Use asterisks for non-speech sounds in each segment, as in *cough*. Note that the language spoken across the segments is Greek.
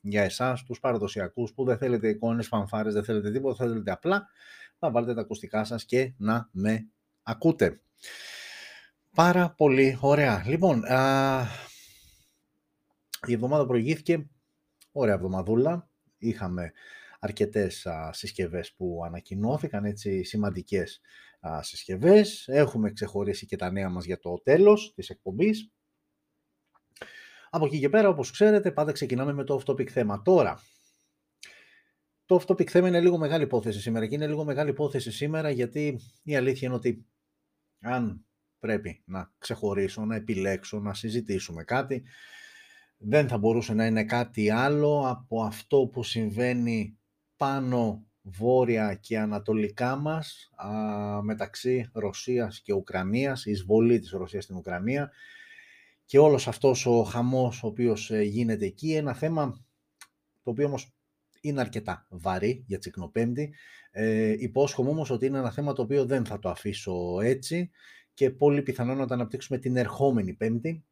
για εσάς, τους παραδοσιακούς, που δεν θέλετε εικόνες, φανφάρες, δεν θέλετε τίποτα, θέλετε απλά να βάλετε τα ακουστικά σας και να με ακούτε. Πάρα πολύ ωραία. Λοιπόν, α, η εβδομάδα προηγήθηκε, ωραία εβδομαδούλα, είχαμε αρκετές α, συσκευές που ανακοινώθηκαν, έτσι σημαντικές α, συσκευές. Έχουμε ξεχωρίσει και τα νέα μας για το τέλος της εκπομπής. Από εκεί και πέρα, όπως ξέρετε, πάντα ξεκινάμε με το off-topic θέμα. Τώρα, το off-topic θέμα είναι λίγο μεγάλη υπόθεση σήμερα και είναι λίγο μεγάλη υπόθεση σήμερα γιατί η αλήθεια είναι ότι αν πρέπει να ξεχωρίσω, να επιλέξω, να συζητήσουμε κάτι, δεν θα μπορούσε να είναι κάτι άλλο από αυτό που συμβαίνει πάνω βόρεια και ανατολικά μας α, μεταξύ Ρωσίας και Ουκρανίας, η εισβολή της Ρωσίας στην Ουκρανία και όλος αυτός ο χαμός ο οποίος ε, γίνεται εκεί, ένα θέμα το οποίο όμως είναι αρκετά βαρύ για τσικνοπέμπτη. Ε, υπόσχομαι όμως ότι είναι ένα θέμα το οποίο δεν θα το αφήσω έτσι και πολύ πιθανό να το αναπτύξουμε την ερχόμενη πέμπτη.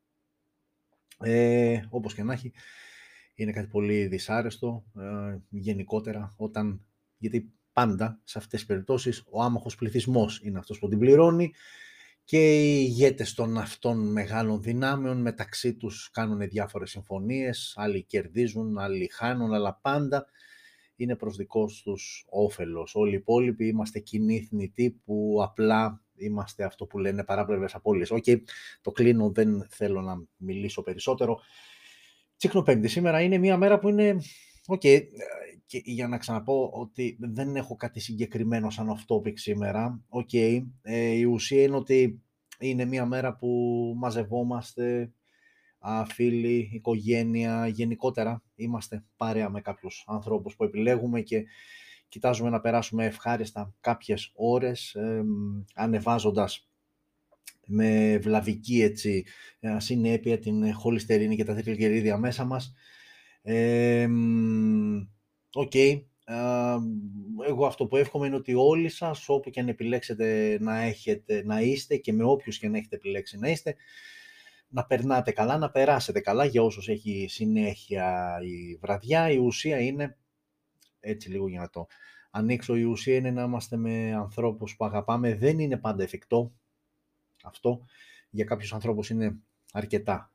Ε, όπως και να έχει, είναι κάτι πολύ δυσάρεστο ε, γενικότερα όταν, γιατί πάντα σε αυτές τις περιπτώσεις ο άμαχος πληθυσμός είναι αυτός που την πληρώνει και οι ηγέτες των αυτών μεγάλων δυνάμεων μεταξύ τους κάνουν διάφορες συμφωνίες, άλλοι κερδίζουν, άλλοι χάνουν, αλλά πάντα είναι προς δικό τους όφελος. Όλοι οι υπόλοιποι είμαστε κοινοί θνητοί που απλά είμαστε αυτό που λένε παράπλευρες απώλειες. Οκ, το κλείνω, δεν θέλω να μιλήσω περισσότερο. Τσικνοπέμπτη σήμερα είναι μια μέρα που είναι... Οκ, και για να ξαναπώ ότι δεν έχω κάτι συγκεκριμένο σαν off-topic σήμερα. Οκ, ε, η ουσία είναι ότι είναι μια μέρα που μαζευόμαστε, α, φίλοι, οικογένεια, γενικότερα είμαστε παρέα με κάποιους ανθρώπους που επιλέγουμε και κοιτάζουμε να περάσουμε ευχάριστα κάποιες ώρες, ε, ανεβάζοντας με ευλαβική έτσι, συνέπεια την χοληστερίνη και τα τριγλικερίδια μέσα μας. OK. okay. εγώ αυτό που εύχομαι είναι ότι όλοι σας, όπου και αν επιλέξετε να, έχετε, να είστε και με όποιους και να έχετε επιλέξει να είστε, να περνάτε καλά, να περάσετε καλά για όσους έχει συνέχεια η βραδιά. Η ουσία είναι, έτσι λίγο για να το ανοίξω, η ουσία είναι να είμαστε με ανθρώπους που αγαπάμε. Δεν είναι πάντα εφικτό αυτό. Για κάποιους ανθρώπους είναι αρκετά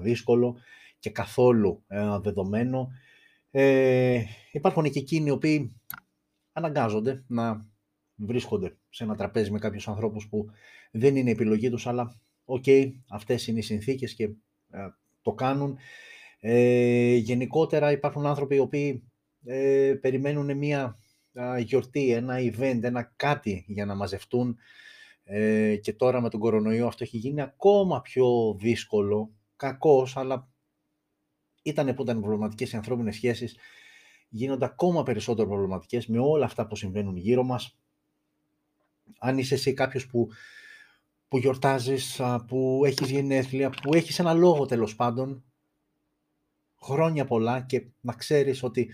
δύσκολο και καθόλου δεδομένο. Ε, υπάρχουν και εκείνοι οι οποίοι αναγκάζονται να βρίσκονται σε ένα τραπέζι με κάποιους ανθρώπους που δεν είναι επιλογή τους, αλλά OK, okay, αυτές είναι οι συνθήκες και ε, το κάνουν. Ε, γενικότερα υπάρχουν άνθρωποι οι οποίοι ε, περιμένουν μια γιορτή, ένα event, ένα κάτι για να μαζευτούν ε, και τώρα με τον κορονοϊό αυτό έχει γίνει ακόμα πιο δύσκολο, κακός, αλλά ήταν που ήταν προβληματικές οι ανθρώπινες σχέσεις, γίνονται ακόμα περισσότερο προβληματικές με όλα αυτά που συμβαίνουν γύρω μας. Αν είσαι εσύ κάποιος που που γιορτάζεις, που έχεις γενέθλια, που έχεις ένα λόγο τέλος πάντων, χρόνια πολλά και να ξέρεις ότι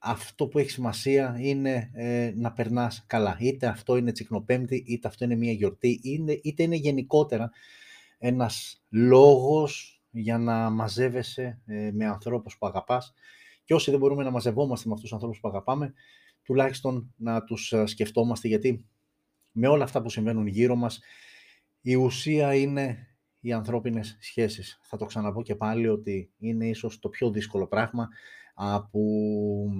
αυτό που έχει σημασία είναι ε, να περνάς καλά. Είτε αυτό είναι τσικνοπέμπτη, είτε αυτό είναι μια γιορτή, είτε, είτε είναι γενικότερα ένας λόγος για να μαζεύεσαι ε, με ανθρώπους που αγαπάς και όσοι δεν μπορούμε να μαζευόμαστε με αυτούς τους ανθρώπους που αγαπάμε, τουλάχιστον να τους ε, σκεφτόμαστε γιατί με όλα αυτά που συμβαίνουν γύρω μας η ουσία είναι οι ανθρώπινες σχέσεις. Θα το ξαναπώ και πάλι ότι είναι ίσως το πιο δύσκολο πράγμα που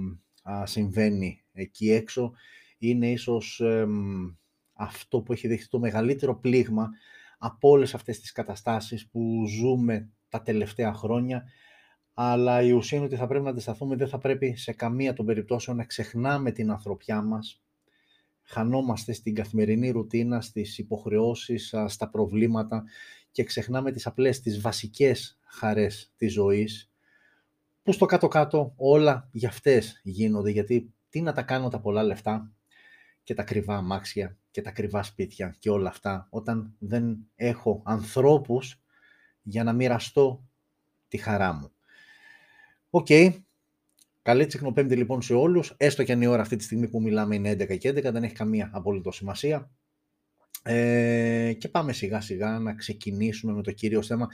συμβαίνει εκεί έξω. Είναι ίσως αυτό που έχει δεχτεί το μεγαλύτερο πλήγμα από όλες αυτές τις καταστάσεις που ζούμε τα τελευταία χρόνια. Αλλά η ουσία είναι ότι θα πρέπει να αντισταθούμε, δεν θα πρέπει σε καμία των περιπτώσεων να ξεχνάμε την ανθρωπιά μας, χανόμαστε στην καθημερινή ρουτίνα, στις υποχρεώσεις, στα προβλήματα και ξεχνάμε τις απλές, τις βασικές χαρές της ζωής, που στο κάτω-κάτω όλα για αυτές γίνονται, γιατί τι να τα κάνω τα πολλά λεφτά και τα ακριβά αμάξια και τα ακριβά σπίτια και όλα αυτά, όταν δεν έχω ανθρώπους για να μοιραστώ τη χαρά μου. Οκ, Καλή τσικνοπέμπτη λοιπόν σε όλους. Έστω και αν η ώρα αυτή τη στιγμή που μιλάμε είναι 11 και 11, δεν έχει καμία απολύτως σημασία. Ε, και πάμε σιγά σιγά να ξεκινήσουμε με το κύριο θέμα.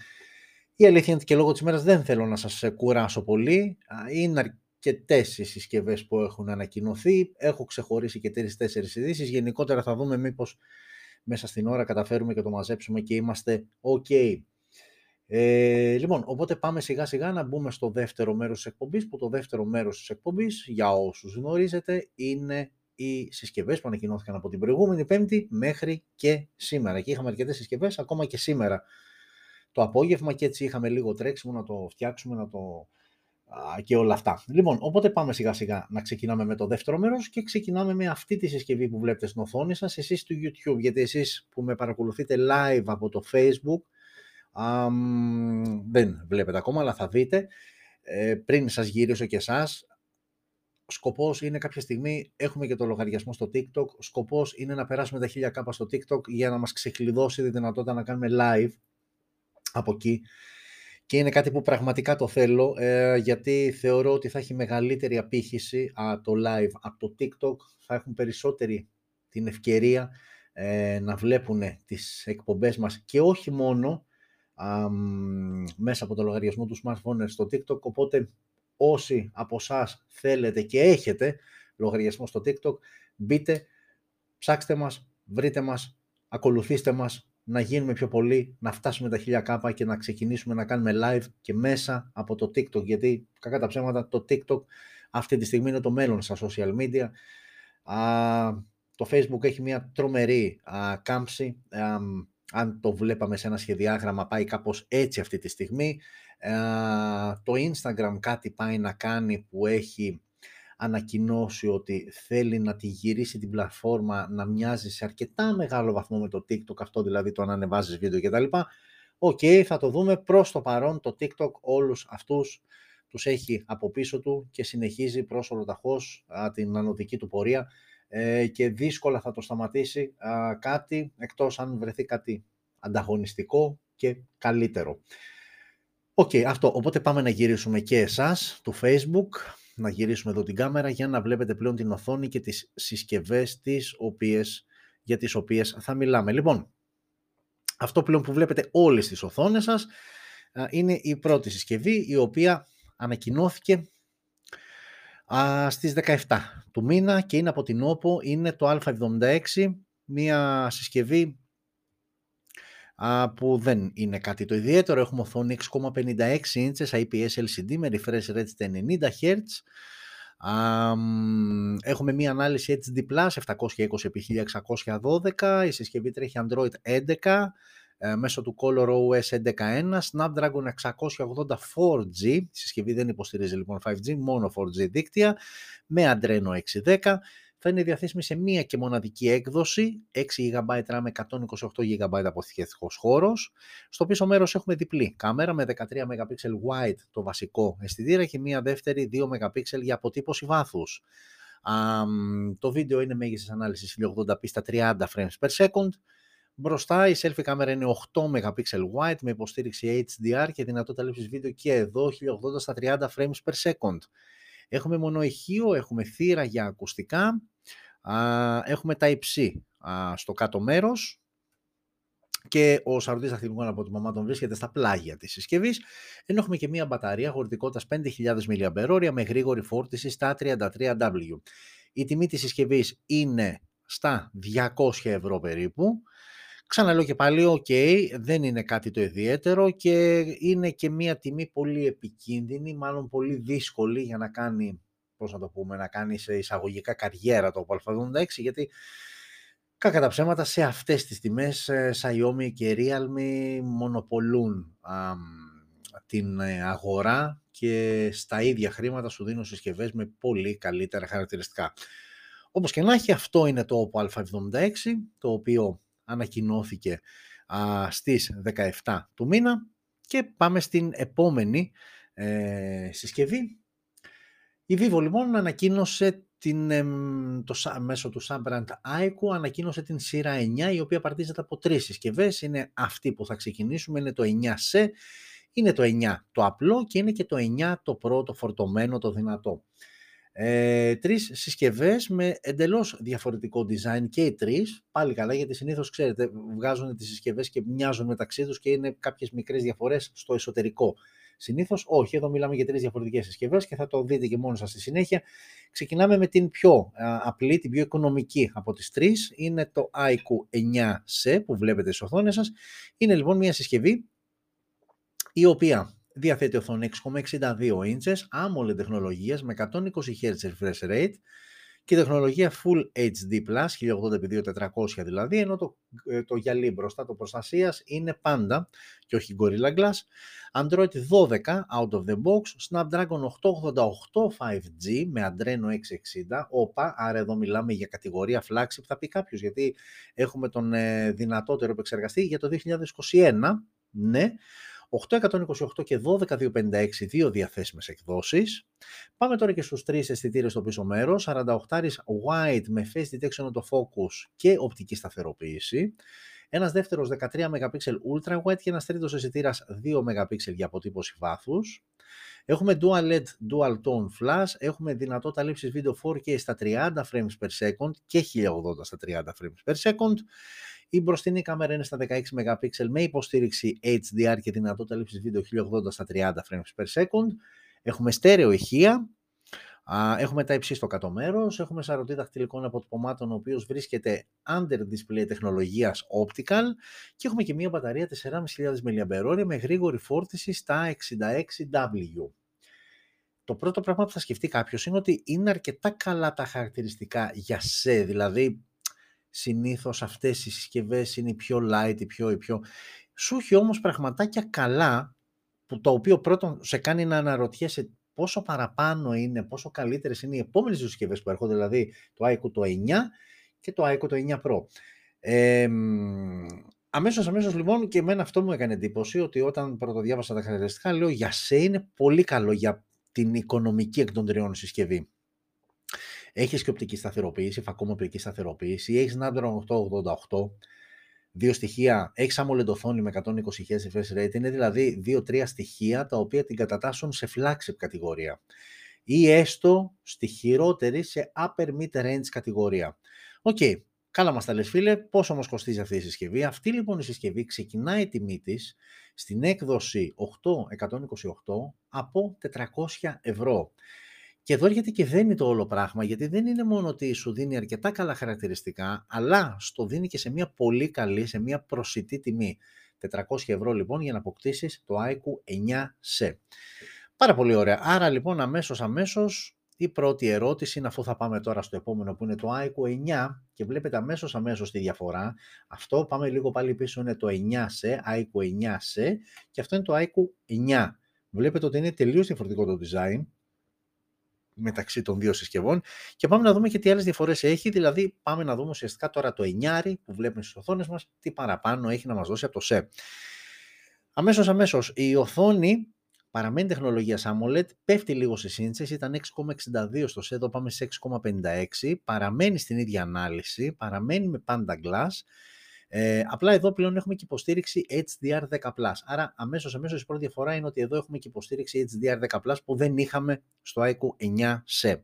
Η αλήθεια είναι ότι και λόγω της ημέρας δεν θέλω να σας κουράσω πολύ. Είναι αρκετές οι συσκευές που έχουν ανακοινωθεί. Έχω ξεχωρίσει και τρει-τέσσερι ειδήσεις. Γενικότερα θα δούμε μήπως μέσα στην ώρα καταφέρουμε και το μαζέψουμε και είμαστε OK. Ε, λοιπόν, οπότε πάμε σιγά σιγά να μπούμε στο δεύτερο μέρος της εκπομπής, που το δεύτερο μέρος της εκπομπής, για όσους γνωρίζετε, είναι οι συσκευές που ανακοινώθηκαν από την προηγούμενη Πέμπτη μέχρι και σήμερα. Και είχαμε αρκετές συσκευές ακόμα και σήμερα το απόγευμα και έτσι είχαμε λίγο τρέξιμο να το φτιάξουμε, να το και όλα αυτά. Λοιπόν, οπότε πάμε σιγά σιγά να ξεκινάμε με το δεύτερο μέρος και ξεκινάμε με αυτή τη συσκευή που βλέπετε στην οθόνη σας, εσείς του YouTube, γιατί εσείς που με παρακολουθείτε live από το Facebook, α, δεν βλέπετε ακόμα, αλλά θα δείτε, ε, πριν σας γυρίσω και εσάς, σκοπός είναι κάποια στιγμή, έχουμε και το λογαριασμό στο TikTok, σκοπός είναι να περάσουμε τα 1000 κάπα στο TikTok για να μας ξεκλειδώσει τη δυνατότητα να κάνουμε live από εκεί. Και είναι κάτι που πραγματικά το θέλω ε, γιατί θεωρώ ότι θα έχει μεγαλύτερη απήχηση α, το live από το TikTok. Θα έχουν περισσότερη την ευκαιρία ε, να βλέπουν τις εκπομπές μας και όχι μόνο α, μέσα από το λογαριασμό του smartphone στο TikTok οπότε όσοι από εσάς θέλετε και έχετε λογαριασμό στο TikTok μπείτε, ψάξτε μας, βρείτε μας, ακολουθήστε μας να γίνουμε πιο πολλοί, να φτάσουμε τα 1000 κάπα και να ξεκινήσουμε να κάνουμε live και μέσα από το TikTok, γιατί κακά τα ψέματα το TikTok αυτή τη στιγμή είναι το μέλλον στα social media. Α, το Facebook έχει μια τρομερή α, κάμψη, αν το βλέπαμε σε ένα σχεδιάγραμμα πάει κάπως έτσι αυτή τη στιγμή. το Instagram κάτι πάει να κάνει που έχει ανακοινώσει ότι θέλει να τη γυρίσει την πλατφόρμα να μοιάζει σε αρκετά μεγάλο βαθμό με το TikTok, αυτό δηλαδή το αν ανεβάζεις βίντεο κτλ. OK, okay, θα το δούμε προς το παρόν, το TikTok όλους αυτούς τους έχει από πίσω του και συνεχίζει προς ολοταχώς α, την ανοδική του πορεία ε, και δύσκολα θα το σταματήσει α, κάτι εκτός αν βρεθεί κάτι ανταγωνιστικό και καλύτερο. OK, okay, αυτό. Οπότε πάμε να γυρίσουμε και εσάς του Facebook να γυρίσουμε εδώ την κάμερα για να βλέπετε πλέον την οθόνη και τις συσκευές τις οποίες, για τις οποίες θα μιλάμε. Λοιπόν, αυτό πλέον που βλέπετε όλες τις οθόνες σας είναι η πρώτη συσκευή η οποία ανακοινώθηκε α, στις 17 του μήνα και είναι από την OPPO, είναι το Α76, μια συσκευή που δεν είναι κάτι το ιδιαίτερο. Έχουμε οθόνη 6,56 inches IPS LCD με refresh rate 90 Hz. έχουμε μία ανάλυση HD+, 720x1612, η συσκευή τρέχει Android 11, ε, μέσω του Color OS 11.1, Snapdragon 680 4G, η συσκευή δεν υποστηρίζει λοιπόν 5G, μόνο 4G δίκτυα, με Adreno 610, θα είναι διαθέσιμη σε μία και μοναδική έκδοση, 6 GB RAM, 128 GB αποθηκευτικός χώρος. Στο πίσω μέρος έχουμε διπλή κάμερα με 13 MP wide το βασικό αισθητήρα και μία δεύτερη 2 MP για αποτύπωση βάθους. το βίντεο είναι μέγιστης ανάλυσης 1080p στα 30 frames per second. Μπροστά η selfie κάμερα είναι 8 MP wide με υποστήριξη HDR και δυνατότητα λήψης βίντεο και εδώ 1080 στα 30 frames per second. Έχουμε μονοηχείο, έχουμε θύρα για ακουστικά, έχουμε τα υψί στο κάτω μέρος και ο σαρωτής δαχτυλικών από τη μαμά τον βρίσκεται στα πλάγια της συσκευής, ενώ έχουμε και μία μπαταρία χωρητικότητας 5.000 mAh με γρήγορη φόρτιση στα 33W. Η τιμή της συσκευής είναι στα 200 ευρώ περίπου, Ξαναλέω και πάλι, οκ, δεν είναι κάτι το ιδιαίτερο και είναι και μία τιμή πολύ επικίνδυνη, μάλλον πολύ δύσκολη για να κάνει, πώς να το πούμε, να κάνει σε εισαγωγικά καριέρα το Α76, γιατί κακά τα ψέματα σε αυτές τις τιμές ε, Xiaomi και Realme μονοπολούν την ε, αγορά και στα ίδια χρήματα σου δίνουν συσκευές με πολύ καλύτερα χαρακτηριστικά. Όπως και να έχει, αυτό είναι το Oppo Α76, το οποίο ανακοινώθηκε α, στις 17 του μήνα και πάμε στην επόμενη ε, συσκευή. Η Vivo λοιπόν ανακοίνωσε την, το, μέσω του subbrand Aiko ανακοίνωσε την σειρά 9 η οποία παρτίζεται από τρεις συσκευές. Είναι αυτή που θα ξεκινήσουμε, είναι το 9C, είναι το 9 το απλό και είναι και το 9 το πρώτο φορτωμένο, το δυνατό. Ε, τρεις συσκευές με εντελώς διαφορετικό design και οι τρεις. Πάλι καλά γιατί συνήθως ξέρετε βγάζουν τις συσκευές και μοιάζουν μεταξύ τους και είναι κάποιες μικρές διαφορές στο εσωτερικό. Συνήθως όχι, εδώ μιλάμε για τρεις διαφορετικές συσκευές και θα το δείτε και μόνο σας στη συνέχεια. Ξεκινάμε με την πιο απλή, την πιο οικονομική από τις τρεις. Είναι το IQ 9C που βλέπετε στις οθόνες σας. Είναι λοιπόν μια συσκευή η οποία διαθέτει οθόνη 6,62 inches, AMOLED τεχνολογίας με 120 Hz refresh rate και τεχνολογία Full HD+, 1080x2400 δηλαδή, ενώ το, ε, το γυαλί μπροστά το προστασίας είναι πάντα και όχι Gorilla Glass. Android 12 out of the box, Snapdragon 888 5G με Adreno 660, όπα, άρα εδώ μιλάμε για κατηγορία flagship, θα πει κάποιος, γιατί έχουμε τον ε, δυνατότερο επεξεργαστή για το 2021, ναι, 828 και 12256 δύο διαθέσιμες εκδόσεις. Πάμε τώρα και στους τρεις αισθητήρες στο πίσω μέρος. 48 wide με face detection το focus και οπτική σταθεροποίηση. Ένας δεύτερος 13 MP ultra wide και ένας τρίτος αισθητήρας 2 MP για αποτύπωση βάθους. Έχουμε dual LED, dual tone flash, έχουμε δυνατότητα λήψης βίντεο 4K στα 30 frames per second και 1080 στα 30 frames per second. Η μπροστινή κάμερα είναι στα 16 MP με υποστήριξη HDR και δυνατότητα λήψης βίντεο 1080 στα 30 frames per second. Έχουμε στέρεο ηχεία, Έχουμε τα υψί στο κάτω μέρος. Έχουμε σαρωτή δαχτυλικών αποτυπωμάτων, ο οποίος βρίσκεται under display τεχνολογίας optical. Και έχουμε και μία μπαταρία 4.500 mAh με γρήγορη φόρτιση στα 66W. Το πρώτο πράγμα που θα σκεφτεί κάποιος είναι ότι είναι αρκετά καλά τα χαρακτηριστικά για σε, δηλαδή συνήθως αυτές οι συσκευές είναι οι πιο light, οι πιο, οι πιο... Σου έχει όμως πραγματάκια καλά, που το οποίο πρώτον σε κάνει να αναρωτιέσαι πόσο παραπάνω είναι, πόσο καλύτερες είναι οι επόμενες συσκευές που έρχονται, δηλαδή το iQOO το 9 και το iQOO το 9 Pro. Ε, αμέσως, αμέσως λοιπόν και εμένα αυτό μου έκανε εντύπωση ότι όταν πρώτο διάβασα τα χαρακτηριστικά λέω για σε είναι πολύ καλό για την οικονομική εκ των τριών συσκευή. Έχεις και οπτική σταθεροποίηση, φακόμο οπτική σταθεροποίηση, έχεις Snapdragon 888, δύο στοιχεία, έχεις AMOLED οθόνη με 120 Hz refresh rate, είναι δηλαδή δύο-τρία στοιχεία τα οποία την κατατάσσουν σε flagship κατηγορία ή έστω στη χειρότερη σε upper mid range κατηγορία. OK, okay. Καλά μας τα λες φίλε, πόσο όμως κοστίζει αυτή η συσκευή. Αυτή λοιπόν η συσκευή ξεκινάει η τιμή της στην έκδοση 828 από 400 ευρώ. Και εδώ έρχεται και δένει το όλο πράγμα, γιατί δεν είναι μόνο ότι σου δίνει αρκετά καλά χαρακτηριστικά, αλλά στο δίνει και σε μια πολύ καλή, σε μια προσιτή τιμή. 400 ευρώ λοιπόν για να αποκτήσεις το IQ 9C. Πάρα πολύ ωραία. Άρα λοιπόν αμέσως αμέσως η πρώτη ερώτηση είναι αφού θα πάμε τώρα στο επόμενο που είναι το IQ 9 και βλέπετε αμέσως αμέσως τη διαφορά. Αυτό πάμε λίγο πάλι πίσω είναι το 9C, IQ 9C και αυτό είναι το IQ 9. Βλέπετε ότι είναι τελείως διαφορετικό το design μεταξύ των δύο συσκευών. Και πάμε να δούμε και τι άλλες διαφορές έχει, δηλαδή πάμε να δούμε ουσιαστικά τώρα το 9 που βλέπουμε στις οθόνες μας, τι παραπάνω έχει να μας δώσει από το ΣΕ. Αμέσως αμέσως η οθόνη παραμένει τεχνολογίας AMOLED, πέφτει λίγο σε σύνθεση, ήταν 6,62 στο ΣΕ, εδώ πάμε σε 6,56, παραμένει στην ίδια ανάλυση, παραμένει με πάντα glass, ε, απλά εδώ πλέον έχουμε και υποστήριξη HDR10+. Άρα αμέσως, αμέσως η πρώτη διαφορά είναι ότι εδώ έχουμε και υποστήριξη HDR10+, που δεν είχαμε στο iQOO 9C.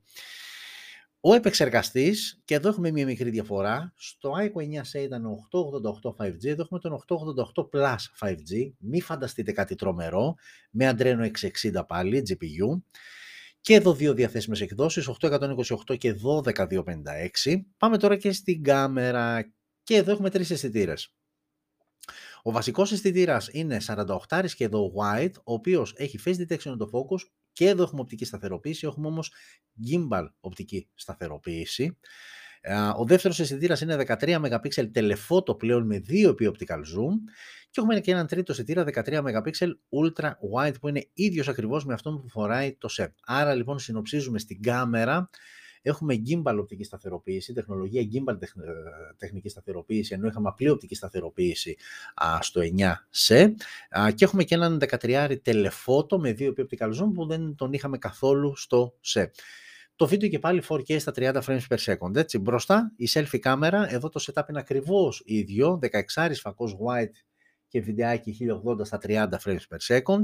Ο επεξεργαστής, και εδώ έχουμε μια μικρή διαφορά, στο iQOO 9C ήταν 888 5G, εδώ έχουμε τον 888 Plus 5G, μη φανταστείτε κάτι τρομερό, με Adreno 660 πάλι, GPU, και εδώ δύο διαθέσιμες εκδόσεις, 828 και 12256. Πάμε τώρα και στην κάμερα και εδώ έχουμε τρεις αισθητήρες. Ο βασικός αισθητήρας είναι 48 και εδώ wide, ο οποίος έχει face detection το focus και εδώ έχουμε οπτική σταθεροποίηση, έχουμε όμως gimbal οπτική σταθεροποίηση. Ο δεύτερος αισθητήρας είναι 13 MP telephoto πλέον με 2 επί optical zoom και έχουμε και έναν τρίτο αισθητήρα 13 MP ultra wide που είναι ίδιος ακριβώς με αυτόν που φοράει το SEP. Άρα λοιπόν συνοψίζουμε στην κάμερα Έχουμε gimbal οπτική σταθεροποίηση, τεχνολογία gimbal ε, τεχνική σταθεροποίηση, ενώ είχαμε απλή οπτική σταθεροποίηση στο 9C. Και έχουμε και έναν 13 τελεφότο με δύο optical zoom που δεν τον είχαμε καθόλου στο C. Το βίντεο και πάλι 4K στα 30 frames per second. Έτσι, μπροστά η selfie κάμερα, εδώ το setup είναι ακριβώς ίδιο, 16 φακός wide και βιντεάκι 1080 στα 30 frames per second.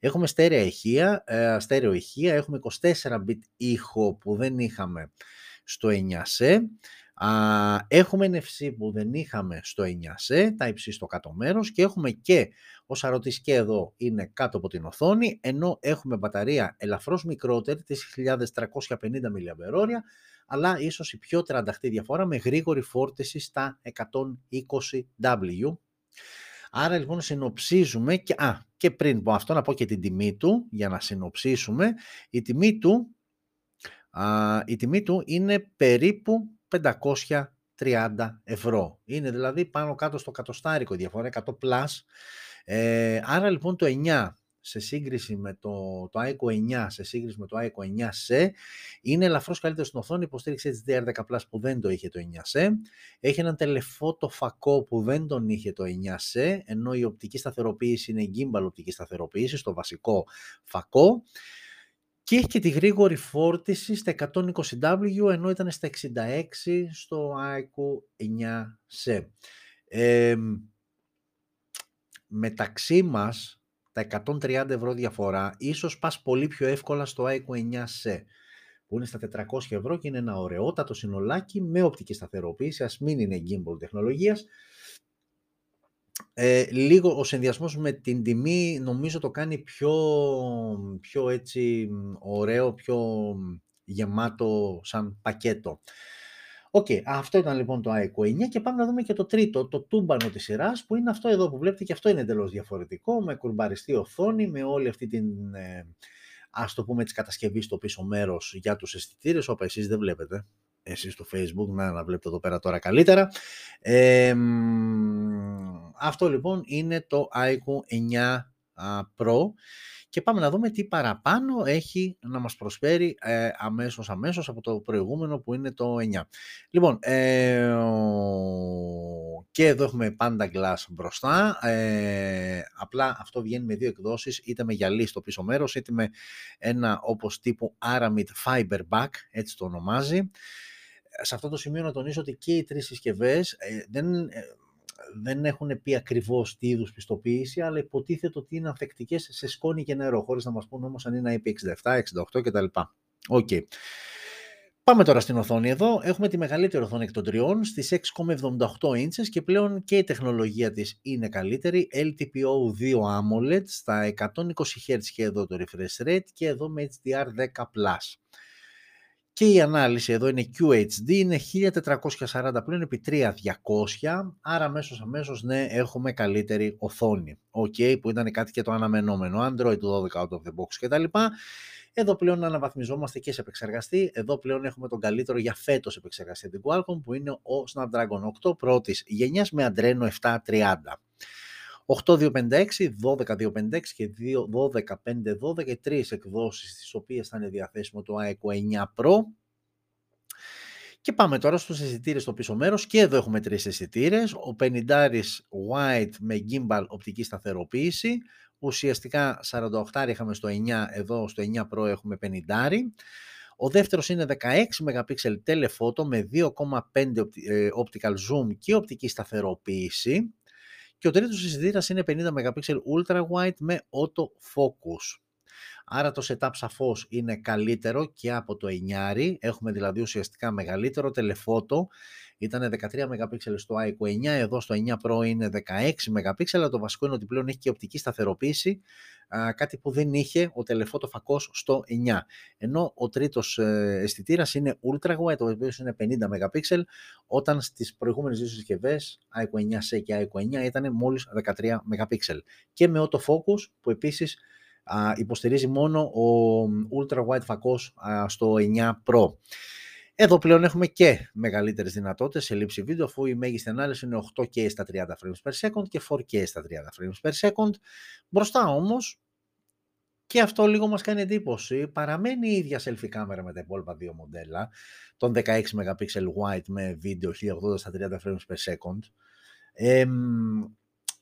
Έχουμε στέρεα ηχεία, ε, στέρεο ηχεία, έχουμε 24 bit ήχο που δεν είχαμε στο 9C. έχουμε NFC που δεν είχαμε στο 9C, τα υψί στο κάτω μέρος και έχουμε και ο σαρωτής και εδώ είναι κάτω από την οθόνη, ενώ έχουμε μπαταρία ελαφρώς μικρότερη, της 1350 mAh, αλλά ίσως η πιο τρανταχτή διαφορά με γρήγορη φόρτιση στα 120W. Άρα λοιπόν συνοψίζουμε και, α, και πριν πω αυτό να πω και την τιμή του για να συνοψίσουμε. Η τιμή του, α, η τιμή του είναι περίπου 530 ευρώ. Είναι δηλαδή πάνω κάτω στο κατοστάρικο διαφορά, 100 plus. Ε, άρα λοιπόν το 9 σε σύγκριση με το, το ICO 9, σε σύγκριση με το ICO 9C, είναι ελαφρώς καλύτερο στην οθόνη, υποστήριξη HDR10+, που δεν το είχε το 9C, έχει έναν τελεφώτο φακό που δεν τον είχε το 9C, ενώ η οπτική σταθεροποίηση είναι gimbal οπτική σταθεροποίηση, στο βασικό φακό, και έχει και τη γρήγορη φόρτιση στα 120W, ενώ ήταν στα 66 στο ICO 9C. Ε, μεταξύ μας, τα 130 ευρώ διαφορά, ίσως πας πολύ πιο εύκολα στο iQOO 9C, που είναι στα 400 ευρώ και είναι ένα ωραιότατο συνολάκι με οπτική σταθεροποίηση, ας μην είναι gimbal τεχνολογίας. Ε, λίγο ο συνδυασμός με την τιμή νομίζω το κάνει πιο, πιο έτσι ωραίο, πιο γεμάτο σαν πακέτο. Οκ, αυτό ήταν λοιπόν το iQOO 9 και πάμε να δούμε και το τρίτο, το τούμπανο της σειράς που είναι αυτό εδώ που βλέπετε και αυτό είναι εντελώς διαφορετικό με κουρμπαριστή οθόνη, με όλη αυτή την, ε, ας το πούμε, της κατασκευής στο πίσω μέρος για τους αισθητήρες, όπου εσείς δεν βλέπετε, εσείς στο facebook, να, να βλέπετε εδώ πέρα τώρα καλύτερα. Ε, αυτό λοιπόν είναι το ICO 9 Pro και πάμε να δούμε τι παραπάνω έχει να μας προσφέρει ε, αμέσως αμέσως από το προηγούμενο που είναι το 9. Λοιπόν, ε, και εδώ έχουμε πάντα glass μπροστά, ε, απλά αυτό βγαίνει με δύο εκδόσεις, είτε με γυαλί στο πίσω μέρος, είτε με ένα όπως τύπου Aramid Fiber Back, έτσι το ονομάζει. Σε αυτό το σημείο να τονίσω ότι και οι τρεις συσκευές ε, δεν ε, δεν έχουν πει ακριβώς τι είδους πιστοποίηση, αλλά υποτίθεται ότι είναι ανθεκτικές σε σκόνη και νερό, χωρίς να μας πούνε όμως αν είναι IP67, 68 κτλ. OK. Okay. Πάμε τώρα στην οθόνη εδώ. Έχουμε τη μεγαλύτερη οθόνη εκ των τριών στις 6,78 ίντσες και πλέον και η τεχνολογία της είναι καλύτερη. LTPO 2 AMOLED στα 120 Hz και εδώ το refresh rate και εδώ με HDR10+. Και η ανάλυση εδώ είναι QHD, είναι 1440 πλέον επί 3200, άρα αμέσως αμέσως ναι έχουμε καλύτερη οθόνη. Ok, που ήταν κάτι και το αναμενόμενο, Android 12 out of the box κτλ. Εδώ πλέον αναβαθμιζόμαστε και σε επεξεργαστή. Εδώ πλέον έχουμε τον καλύτερο για φέτος επεξεργαστή την Qualcomm που είναι ο Snapdragon 8 πρώτης γενιάς με Adreno 730. 8256, 12256 και 12512 και τρεις εκδόσεις τις οποίες θα είναι διαθέσιμο το iQOO 9 Pro. Και πάμε τώρα στους αισθητήρε στο πίσω μέρος και εδώ έχουμε τρεις αισθητήρε. Ο 50 White με gimbal οπτική σταθεροποίηση. Ουσιαστικά 48 είχαμε στο 9, εδώ στο 9 Pro έχουμε 50. Ο δεύτερος είναι 16 MP telephoto με 2,5 ε, optical zoom και οπτική σταθεροποίηση. Και ο τρίτος αισθητήρα είναι 50 MP ultra wide με auto focus. Άρα το setup σαφώς είναι καλύτερο και από το 9. Έχουμε δηλαδή ουσιαστικά μεγαλύτερο τελεφώτο. Ήταν 13 MP στο iQOO 9, εδώ στο 9 Pro είναι 16 MP, αλλά το βασικό είναι ότι πλέον έχει και οπτική σταθεροποίηση, κάτι που δεν είχε ο τελεφώτο φακός στο 9. Ενώ ο τρίτος ε, αισθητήρας είναι ultra wide, ο οποίος είναι 50 MP, όταν στις προηγούμενες δύο συσκευές, iQOO 9C και iQOO 9, ήταν μόλις 13 MP. Και με auto focus, που επίσης υποστηρίζει μόνο ο ultra wide φακός στο 9 Pro. Εδώ πλέον έχουμε και μεγαλύτερες δυνατότητες σε λήψη βίντεο, αφού η μέγιστη ανάλυση είναι 8K στα 30 frames per second και 4K στα 30 frames per second. Μπροστά όμως, και αυτό λίγο μας κάνει εντύπωση, παραμένει η ίδια selfie κάμερα με τα υπόλοιπα δύο μοντέλα, τον 16 MP wide με βίντεο 1080 στα 30 frames per second.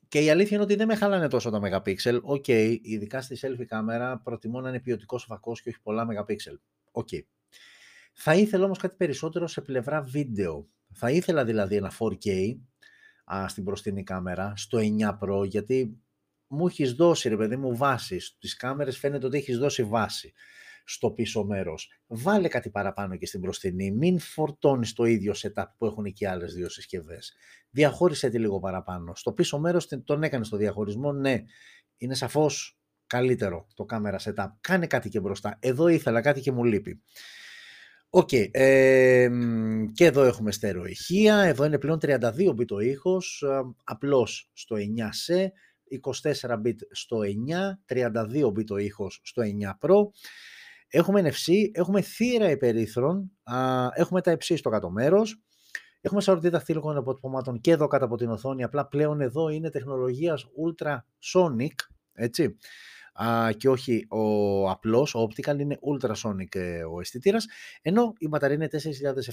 Και η αλήθεια είναι ότι δεν με χαλάνε τόσο τα megapixel. OK, okay, ειδικά στη selfie κάμερα προτιμώ να είναι ποιοτικός φακός και όχι πολλά megapixel. OK. Okay. Θα ήθελα όμως κάτι περισσότερο σε πλευρά βίντεο. Θα ήθελα δηλαδή ένα 4K, α, στην μπροστινή κάμερα, στο 9 Pro, γιατί μου έχεις δώσει, ρε παιδί μου, βάση. Στις κάμερες φαίνεται ότι έχεις δώσει βάση στο πίσω μέρος. Βάλε κάτι παραπάνω και στην μπροστινή. Μην φορτώνεις το ίδιο setup που έχουν και άλλες δύο συσκευές. Διαχώρισε τη λίγο παραπάνω. Στο πίσω μέρος τον έκανες το διαχωρισμό, ναι. Είναι σαφώς καλύτερο το κάμερα setup. Κάνε κάτι και μπροστά. Εδώ ήθελα κάτι και μου λείπει. OK, okay, και εδώ έχουμε στερεοηχεία, εδώ είναι πλέον 32 bit ο ήχος, ε, απλώς στο 9C, 24 bit στο 9, 32 bit ο ήχος στο 9 Pro. Έχουμε NFC, έχουμε θύρα υπερήθρων, έχουμε τα υψί στο κάτω μέρος, έχουμε σαρωτή δαχτυλικών αποτυπωμάτων και εδώ κάτω από την οθόνη, απλά πλέον εδώ είναι τεχνολογίας ultrasonic, έτσι και όχι ο απλός, ο optical είναι ultrasonic ε, ο αισθητήρας, ενώ η μπαταρία είναι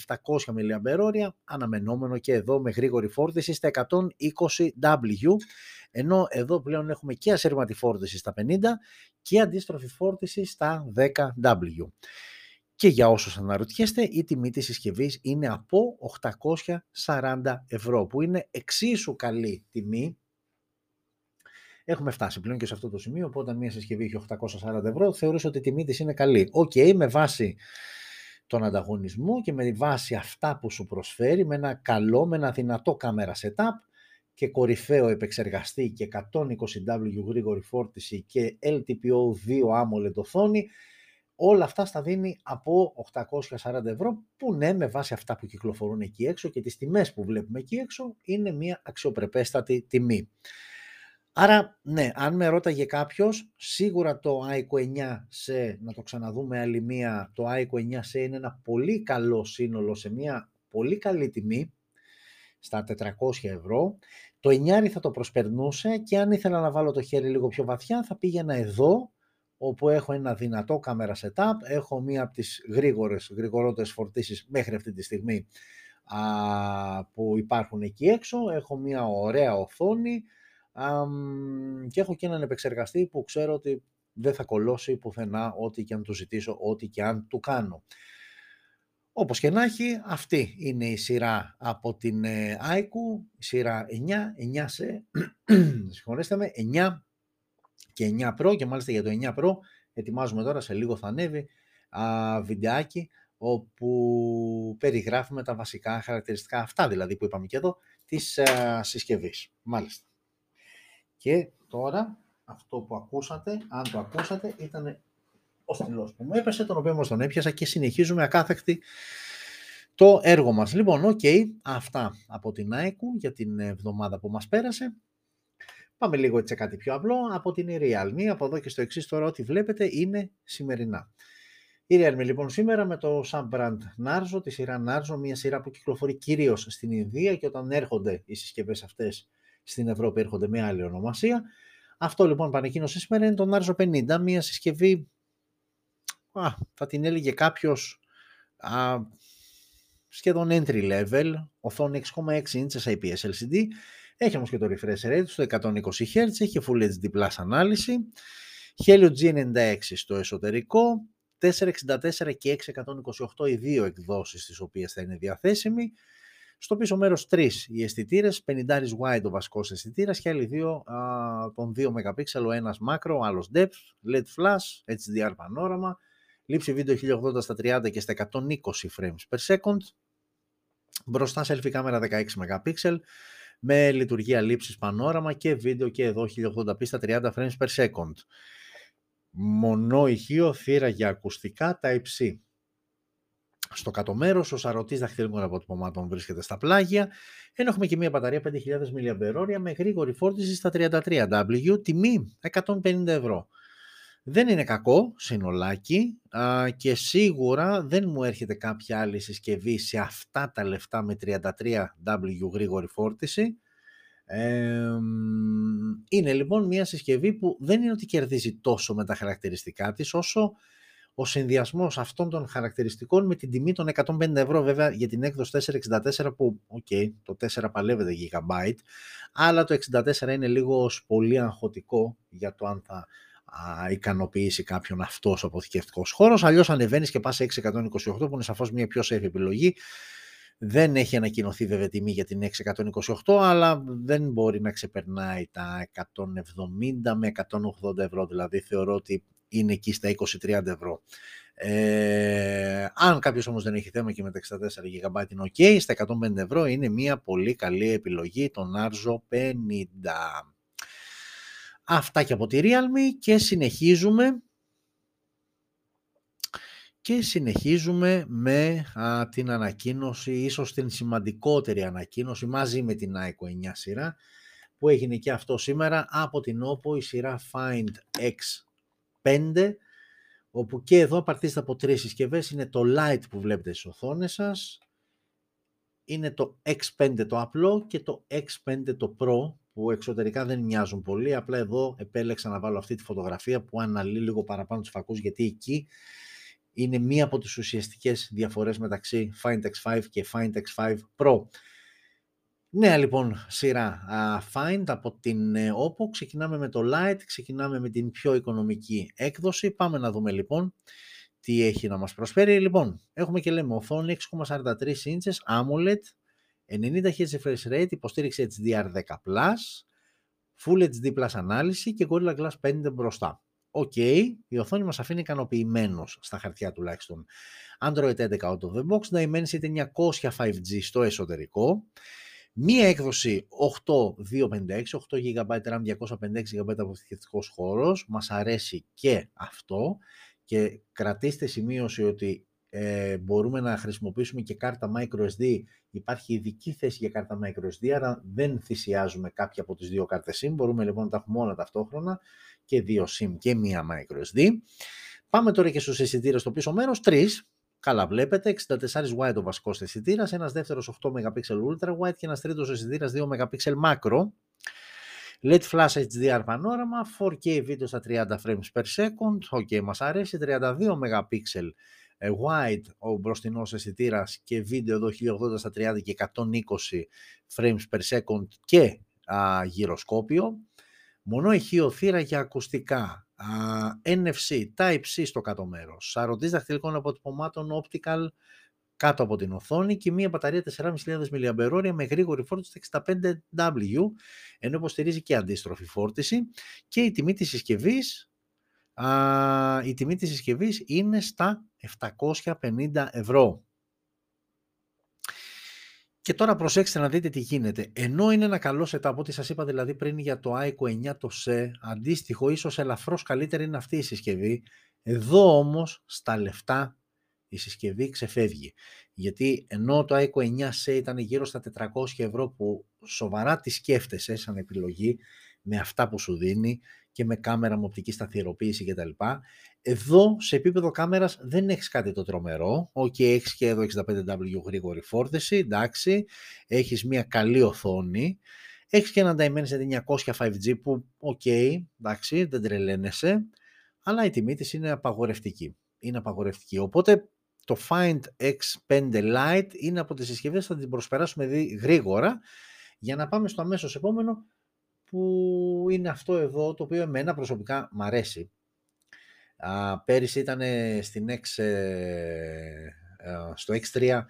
4.700 mAh, αναμενόμενο και εδώ με γρήγορη φόρτιση στα 120W, ενώ εδώ πλέον έχουμε και ασύρματη φόρτιση στα 50 και αντίστροφη φόρτιση στα 10W. Και για όσους αναρωτιέστε, η τιμή της συσκευής είναι από 840 ευρώ, που είναι εξίσου καλή τιμή Έχουμε φτάσει πλέον και σε αυτό το σημείο, οπότε μια συσκευή έχει 840 ευρώ, θεωρείς ότι η τιμή της είναι καλή. OK, okay, με βάση τον ανταγωνισμό και με βάση αυτά που σου προσφέρει, με ένα καλό, με ένα δυνατό κάμερα setup και κορυφαίο επεξεργαστή και 120W γρήγορη φόρτιση και LTPO 2 AMOLED οθόνη, όλα αυτά στα δίνει από 840 ευρώ, που ναι, με βάση αυτά που κυκλοφορούν εκεί έξω και τις τιμές που βλέπουμε εκεί έξω, είναι μια αξιοπρεπέστατη τιμή. Άρα, ναι, αν με ρώταγε κάποιος, σίγουρα το iCo 9C, να το ξαναδούμε άλλη μία, το iCo 9C είναι ένα πολύ καλό σύνολο σε μια πολύ καλή τιμή, στα 400 ευρώ. Το 9 θα το προσπερνούσε και αν ήθελα να βάλω το χέρι λίγο πιο βαθιά, θα πήγαινα εδώ, όπου έχω ένα δυνατό κάμερα setup, έχω μία από τις γρήγορες, γρηγορότερες φορτίσεις μέχρι αυτή τη στιγμή α, που υπάρχουν εκεί έξω, έχω μία ωραία οθόνη, και έχω και έναν επεξεργαστή που ξέρω ότι δεν θα κολώσει πουθενά ό,τι και αν του ζητήσω, ό,τι και αν του κάνω. Όπως και να έχει, αυτή είναι η σειρά από την ε, AIKU, η σειρά 9, 9 σε, *clears throat* συγχωρέστε με, 9 και 9 Pro και μάλιστα για το 9 Pro ετοιμάζουμε τώρα, σε λίγο θα ανέβει α, βιντεάκι όπου περιγράφουμε τα βασικά χαρακτηριστικά αυτά δηλαδή που είπαμε και εδώ της α, συσκευής. Μάλιστα. Και τώρα αυτό που ακούσατε, αν το ακούσατε, ήταν ο στυλός που μου έπεσε, τον οποίο όμως τον έπιασα και συνεχίζουμε ακάθεκτη το έργο μας. Λοιπόν, οκ, αυτά από την iQOO για την εβδομάδα που μας πέρασε. Πάμε λίγο έτσι σε κάτι πιο απλό από την Realme. Από εδώ και στο εξής τώρα ό,τι βλέπετε είναι σημερινά. Η Realme λοιπόν σήμερα με το sub-brand Narzo, τη σειρά Narzo, μια σειρά που κυκλοφορεί κυρίως στην Ινδία και όταν έρχονται οι συσκευές αυτές στην Ευρώπη έρχονται με άλλη ονομασία. Αυτό λοιπόν που ανακοίνωσε σήμερα είναι το Narzo 50, μια συσκευή, α, θα την έλεγε κάποιος σχεδόν entry level, οθόνη 6,6 inches IPS LCD, έχει όμως και το refresh rate στο 120 Hz, έχει Full HD Plus ανάλυση, Helio G96 στο εσωτερικό, 464 και 628 οι δύο εκδόσεις τις οποίες θα είναι διαθέσιμοι, στο πίσω μέρος 3 οι αισθητήρες, 50 wide ο βασικός αισθητήρας και άλλοι δύο των 2 MP, ο ένας macro, ο άλλος depth, LED flash, HDR πανόραμα, λήψη βίντεο 1080 στα 30 και στα 120 frames per second, μπροστά selfie κάμερα 16 MP, με λειτουργία λήψης πανόραμα και βίντεο και εδώ 1080p στα 30 frames per second. Μονό ηχείο, θύρα για ακουστικά, Type-C. Στο κάτω μέρος, ο σαρωτής δαχτυλικών αποτυπωμάτων βρίσκεται στα πλάγια, ενώ έχουμε και μια μπαταρία 5.000 mAh με γρήγορη φόρτιση στα 33W, τιμή 150 ευρώ. Δεν είναι κακό συνολάκι α, και σίγουρα δεν μου έρχεται κάποια άλλη συσκευή σε αυτά τα λεφτά με 33W γρήγορη φόρτιση. είναι λοιπόν μια συσκευή που δεν είναι ότι κερδίζει τόσο με τα χαρακτηριστικά της όσο ο συνδυασμός αυτών των χαρακτηριστικών με την τιμή των 150 ευρώ βέβαια για την έκδοση 464 που okay, το 4 παλεύεται GB αλλά το 64 είναι λίγο πολύ αγχωτικό για το αν θα α, ικανοποιήσει κάποιον αυτός ο αποθηκευτικός χώρος. Αλλιώς ανεβαίνεις και πας σε 628 που είναι σαφώς μια πιο safe επιλογή. Δεν έχει ανακοινωθεί βέβαια τιμή για την 628, αλλά δεν μπορεί να ξεπερνάει τα 170 με 180 ευρώ, δηλαδή θεωρώ ότι είναι εκεί στα 20-30 ευρώ. Ε, αν κάποιος όμως δεν έχει θέμα και με τα 64 GB είναι ok, στα 150 ευρώ είναι μια πολύ καλή επιλογή τον Arzo 50. Αυτά και από τη Realme και συνεχίζουμε και συνεχίζουμε με την ανακοίνωση, ίσως την σημαντικότερη ανακοίνωση μαζί με την iCo 9 σειρά που έγινε και αυτό σήμερα από την OPPO η σειρά Find X5 όπου και εδώ απαρτίζεται από τρεις συσκευές, είναι το Lite που βλέπετε στις οθόνες σας, είναι το X5 το απλό και το X5 το Pro που εξωτερικά δεν μοιάζουν πολύ, απλά εδώ επέλεξα να βάλω αυτή τη φωτογραφία που αναλύει λίγο παραπάνω τους φακούς γιατί εκεί είναι μία από τις ουσιαστικές διαφορές μεταξύ Find X5 και Find X5 Pro. Νέα λοιπόν σειρά uh, Find από την ε, Oppo. Ξεκινάμε με το Lite, ξεκινάμε με την πιο οικονομική έκδοση. Πάμε να δούμε λοιπόν τι έχει να μας προσφέρει. Λοιπόν, έχουμε και λέμε οθόνη 6,43 inches AMOLED, 90 Hz refresh rate, υποστήριξη HDR10+, Full HD Plus ανάλυση και Gorilla Glass 5 μπροστά. OK, okay, η οθόνη μας αφήνει ικανοποιημένους στα χαρτιά τουλάχιστον. Android 11 out of the box, Dimensity 900 5G στο εσωτερικό. Μία έκδοση 8256, 8 GB RAM, 256 GB αποθηκευτικός χώρος. Μας αρέσει και αυτό και κρατήστε σημείωση ότι ε, μπορούμε να χρησιμοποιήσουμε και κάρτα microSD. Υπάρχει ειδική θέση για κάρτα microSD, άρα δεν θυσιάζουμε κάποια από τις δύο κάρτες SIM. Μπορούμε λοιπόν να τα έχουμε όλα ταυτόχρονα και δύο SIM και μία microSD. Πάμε τώρα και στους αισθητήρες στο πίσω μέρος, τρεις. Καλά βλέπετε, 64 wide ο βασικός αισθητήρας, ένας δεύτερος 8 MP ultra wide και ένας τρίτος αισθητήρας 2 MP macro. LED flash HDR πανόραμα, 4K βίντεο στα 30 frames per second, ok μας αρέσει, 32 MP wide ο μπροστινός αισθητήρας και βίντεο εδώ 1080 στα 30 και 120 frames per second και α, γυροσκόπιο. Μονό ηχείο θύρα για ακουστικά, NFC, Type-C στο κάτω μέρος, σαρωτής δαχτυλικών αποτυπωμάτων optical κάτω από την οθόνη και μία μπαταρία 4.500 mAh με γρήγορη φόρτιση 65W, ενώ υποστηρίζει και αντίστροφη φόρτιση και η τιμή της συσκευής, α, η τιμή της συσκευής είναι στα 750 ευρώ. Και τώρα προσέξτε να δείτε τι γίνεται. Ενώ είναι ένα καλό setup, ό,τι σας είπα δηλαδή πριν για το iCo 9 το SE, αντίστοιχο ίσως ελαφρώς καλύτερη είναι αυτή η συσκευή, εδώ όμως στα λεφτά η συσκευή ξεφεύγει. Γιατί ενώ το iCo 9 SE ήταν γύρω στα 400 ευρώ που σοβαρά τη σκέφτεσαι σαν επιλογή με αυτά που σου δίνει και με κάμερα με οπτική σταθεροποίηση κτλ. Εδώ σε επίπεδο κάμερας δεν έχεις κάτι το τρομερό. OK, okay, έχεις και εδώ 65W γρήγορη φόρτιση, εντάξει. Έχεις μια καλή οθόνη. Έχεις και ένα Dimensity 900 5G που, OK, okay, εντάξει, δεν τρελαίνεσαι. Αλλά η τιμή της είναι απαγορευτική. Είναι απαγορευτική. Οπότε το Find X5 Lite είναι από τις συσκευές θα την προσπεράσουμε γρήγορα για να πάμε στο αμέσως επόμενο που είναι αυτό εδώ το οποίο εμένα προσωπικά μ' αρέσει. Α, πέρυσι ήταν στην X, ε, ε, στο X3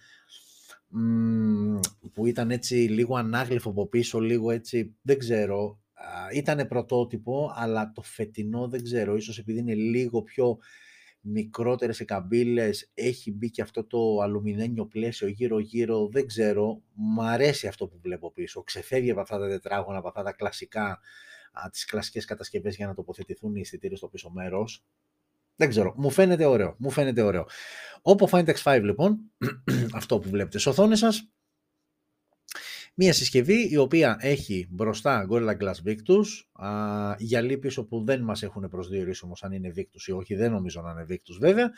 που ήταν έτσι λίγο ανάγλυφο από πίσω, λίγο έτσι, δεν ξέρω, ήταν πρωτότυπο, αλλά το φετινό δεν ξέρω, ίσως επειδή είναι λίγο πιο μικρότερες οι καμπύλες, έχει μπει και αυτό το αλουμινένιο πλαίσιο γύρω-γύρω, δεν ξέρω, μου αρέσει αυτό που βλέπω πίσω, ξεφεύγει από αυτά τα τετράγωνα, από αυτά τα κλασικά, α, τις κλασικές κατασκευές για να τοποθετηθούν οι αισθητήρες στο πίσω μέρος. Δεν ξέρω, μου φαίνεται ωραίο, μου φαίνεται ωραίο. Oppo Find X5 λοιπόν, *clears throat* αυτό που βλέπετε στις οθόνες σας, Μία συσκευή η οποία έχει μπροστά Gorilla Glass Victus, α, γυαλί πίσω που δεν μας έχουν προσδιορίσει όμως αν είναι Victus ή όχι, δεν νομίζω να είναι Victus βέβαια,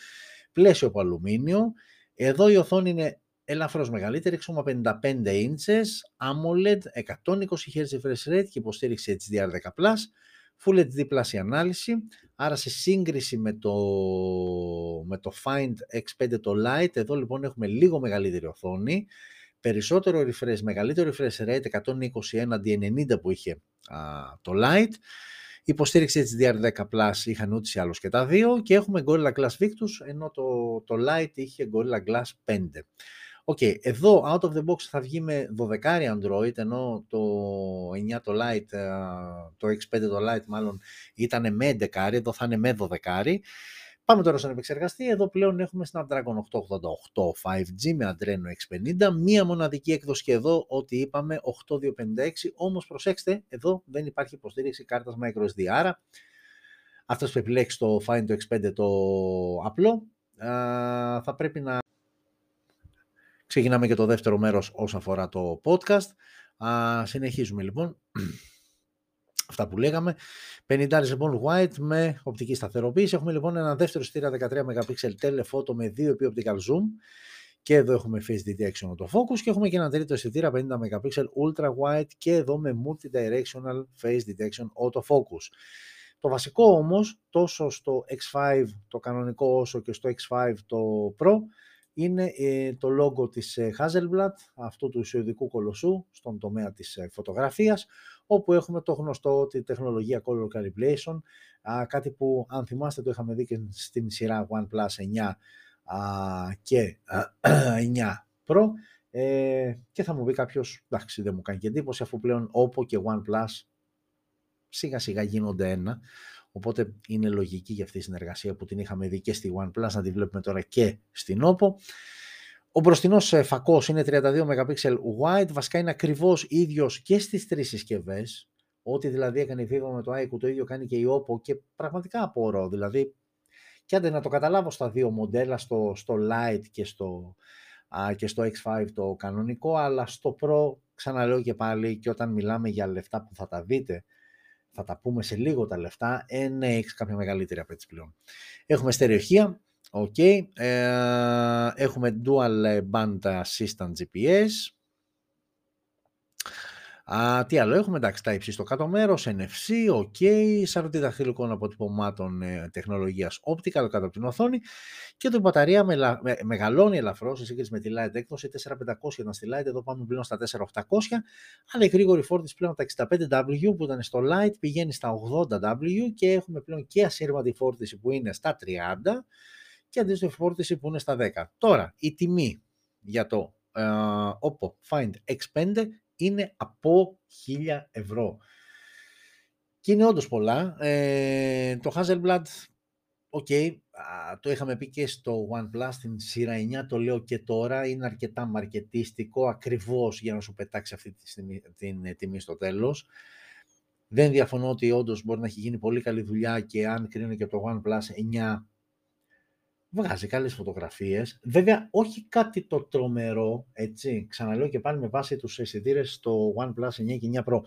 πλαίσιο από αλουμίνιο, εδώ η οθόνη είναι ελαφρώς μεγαλύτερη, 6,55 inches, AMOLED, 120 Hz refresh rate και υποστήριξη HDR10+, Full HD Plus η ανάλυση, άρα σε σύγκριση με το, με το Find X5 το Lite, εδώ λοιπόν έχουμε λίγο μεγαλύτερη οθόνη, περισσότερο refresh, μεγαλύτερο refresh rate, 121 αντί 90 που είχε α, το Lite, υποστήριξη HDR10 Plus είχαν ούτως ή άλλως και τα δύο. Και έχουμε Gorilla Glass Victus ενώ το, το Lite είχε Gorilla Glass 5. OK, okay, εδώ out of the box θα βγει με 12 Android, ενώ το 9 το Lite, το X5 το Lite μάλλον ήταν με 11, εδώ θα είναι με 12. Πάμε τώρα στον επεξεργαστή. Εδώ πλέον έχουμε Snapdragon 888 5G με Adreno X50. Μία μοναδική έκδοση και εδώ, ό,τι είπαμε, 8256. Όμως προσέξτε, εδώ δεν υπάρχει υποστήριξη κάρτας microSD. Άρα, αυτός που επιλέξεις το Find το X5 το απλό, θα πρέπει να Ξεκινάμε και το δεύτερο μέρος όσον αφορά το podcast. Α, συνεχίζουμε λοιπόν *clears throat* αυτά που λέγαμε. 50 λοιπόν white με οπτική σταθεροποίηση. Έχουμε λοιπόν ένα δεύτερο στήρα 13 MP telephoto με 2 επί optical zoom. Και εδώ έχουμε face detection focus και έχουμε και ένα τρίτο αισθητήρα 50 MP ultra wide και εδώ με multi-directional face detection autofocus. Το βασικό όμως, τόσο στο X5 το κανονικό όσο και στο X5 το Pro, είναι ε, το logo της ε, Hasselblad, αυτού του ισοειδικού κολοσσού στον τομέα της ε, φωτογραφίας, όπου έχουμε το γνωστό τη τεχνολογία Color Calibration, κάτι που αν θυμάστε το είχαμε δει και στην σειρά OnePlus 9 και *clears throat* 9 Pro και θα μου πει κάποιος, εντάξει δεν μου κάνει και εντύπωση αφού πλέον Oppo και OnePlus σιγά σιγά γίνονται ένα Οπότε είναι λογική για αυτή η συνεργασία που την είχαμε δει και στη OnePlus να τη βλέπουμε τώρα και στην Oppo. Ο μπροστινός ε, φακός είναι 32 MP wide, βασικά είναι ακριβώς ίδιος και στις τρεις συσκευές. Ό,τι δηλαδή έκανε η Vivo με το iQOO, το ίδιο κάνει και η Oppo και πραγματικά απορώ. Δηλαδή, και άντε να το καταλάβω στα δύο μοντέλα, στο, στο Lite και στο, α, και στο X5 το κανονικό, αλλά στο Pro, ξαναλέω και πάλι, και όταν μιλάμε για λεφτά που θα τα δείτε θα τα πούμε σε λίγο τα λεφτά, ε, ναι, έχεις κάποια μεγαλύτερη απέτηση πλέον. Έχουμε στερεοχεία, ok, ε, έχουμε dual band assistant GPS, Α, τι άλλο έχουμε, εντάξει, τα στο κάτω μέρος, NFC, OK, σαρωτή δαχτυλικών αποτυπωμάτων ε, τεχνολογίας optical κάτω από την οθόνη και το μπαταρία με, με, μεγαλώνει ελαφρώς σε σύγκριση με τη Lite έκδοση. 4500 ήταν στη Lite, εδώ πάμε πλέον στα 4800. Αλλά η γρήγορη φόρτιση πλέον από τα 65W που ήταν στο Lite πηγαίνει στα 80W και έχουμε πλέον και ασύρματη φόρτιση που είναι στα 30 και αντίστροφη φόρτιση που είναι στα 10. Τώρα, η τιμή για το ε, Oppo Find X5 είναι από 1000 ευρώ. Και είναι όντως πολλά. Ε, το Hasselblad, OK, okay, το είχαμε πει και στο OnePlus στην σειρά 9, το λέω και τώρα, είναι αρκετά μαρκετίστικο ακριβώς για να σου πετάξει αυτή τη τιμή, την ε, τιμή στο τέλος. Δεν διαφωνώ ότι όντως μπορεί να έχει γίνει πολύ καλή δουλειά και αν κρίνω και από το OnePlus 9 βγάζει καλές φωτογραφίες. Βέβαια, όχι κάτι το τρομερό, έτσι, ξαναλέω και πάλι με βάση τους αισθητήρες στο OnePlus 9 και 9 Pro.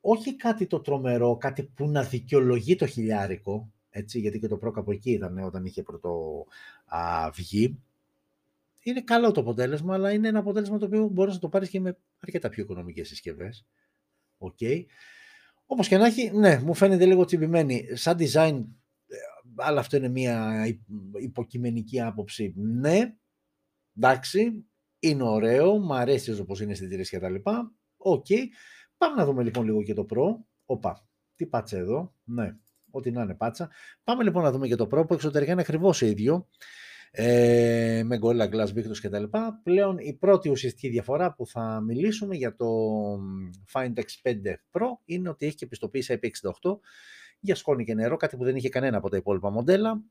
Όχι κάτι το τρομερό, κάτι που να δικαιολογεί το χιλιάρικο, έτσι, γιατί και το Pro κάπου εκεί ήταν όταν είχε πρώτο α, βγει. Είναι καλό το αποτέλεσμα, αλλά είναι ένα αποτέλεσμα το οποίο μπορείς να το πάρεις και με αρκετά πιο οικονομικές συσκευές. OK. Okay. Όπως και να έχει, ναι, μου φαίνεται λίγο τσιμπημένη. Σαν design αλλά αυτό είναι μια υποκειμενική άποψη. Ναι, εντάξει, είναι ωραίο, μου αρέσει όπως είναι αισθητήρες και τα λοιπά. Οκ. Πάμε να δούμε λοιπόν λίγο και το Pro. Οπα, τι πάτησα εδώ. Ναι, ό,τι να είναι πάτσα. Πάμε λοιπόν να δούμε και το Pro που εξωτερικά είναι ακριβώς ίδιο. Ε, με Gorilla Glass Victus και τα λοιπά. Πλέον η πρώτη ουσιαστική διαφορά που θα μιλήσουμε για το Find X5 Pro είναι ότι έχει και πιστοποίηση IP68 για σκόνη και νερό, κάτι που δεν είχε κανένα από τα υπόλοιπα μοντέλα.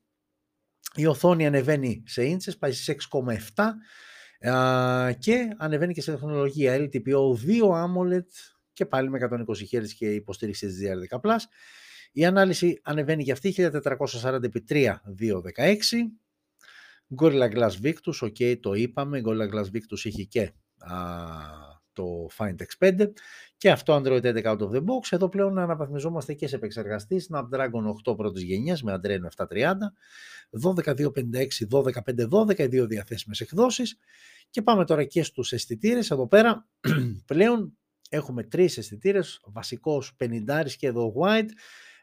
Η οθόνη ανεβαίνει σε ίντσες, πάει στις 6,7 και ανεβαίνει και σε τεχνολογία LTPO 2 AMOLED και πάλι με 120 Hz και υποστήριξη DDR10+. Η ανάλυση ανεβαίνει για αυτή 1440x3 216. Gorilla Glass Victus, ok, το είπαμε. Gorilla Glass Victus είχε και το Find X5 και αυτό Android 11 out of the box. Εδώ πλέον αναβαθμιζόμαστε και σε επεξεργαστή Snapdragon 8 πρώτης γενιάς με Adreno 730, 12256, 12512, οι δύο διαθέσιμες εκδόσεις και πάμε τώρα και στους αισθητήρες. Εδώ πέρα *clears throat* πλέον έχουμε τρεις αισθητήρες, βασικός 50 και εδώ wide,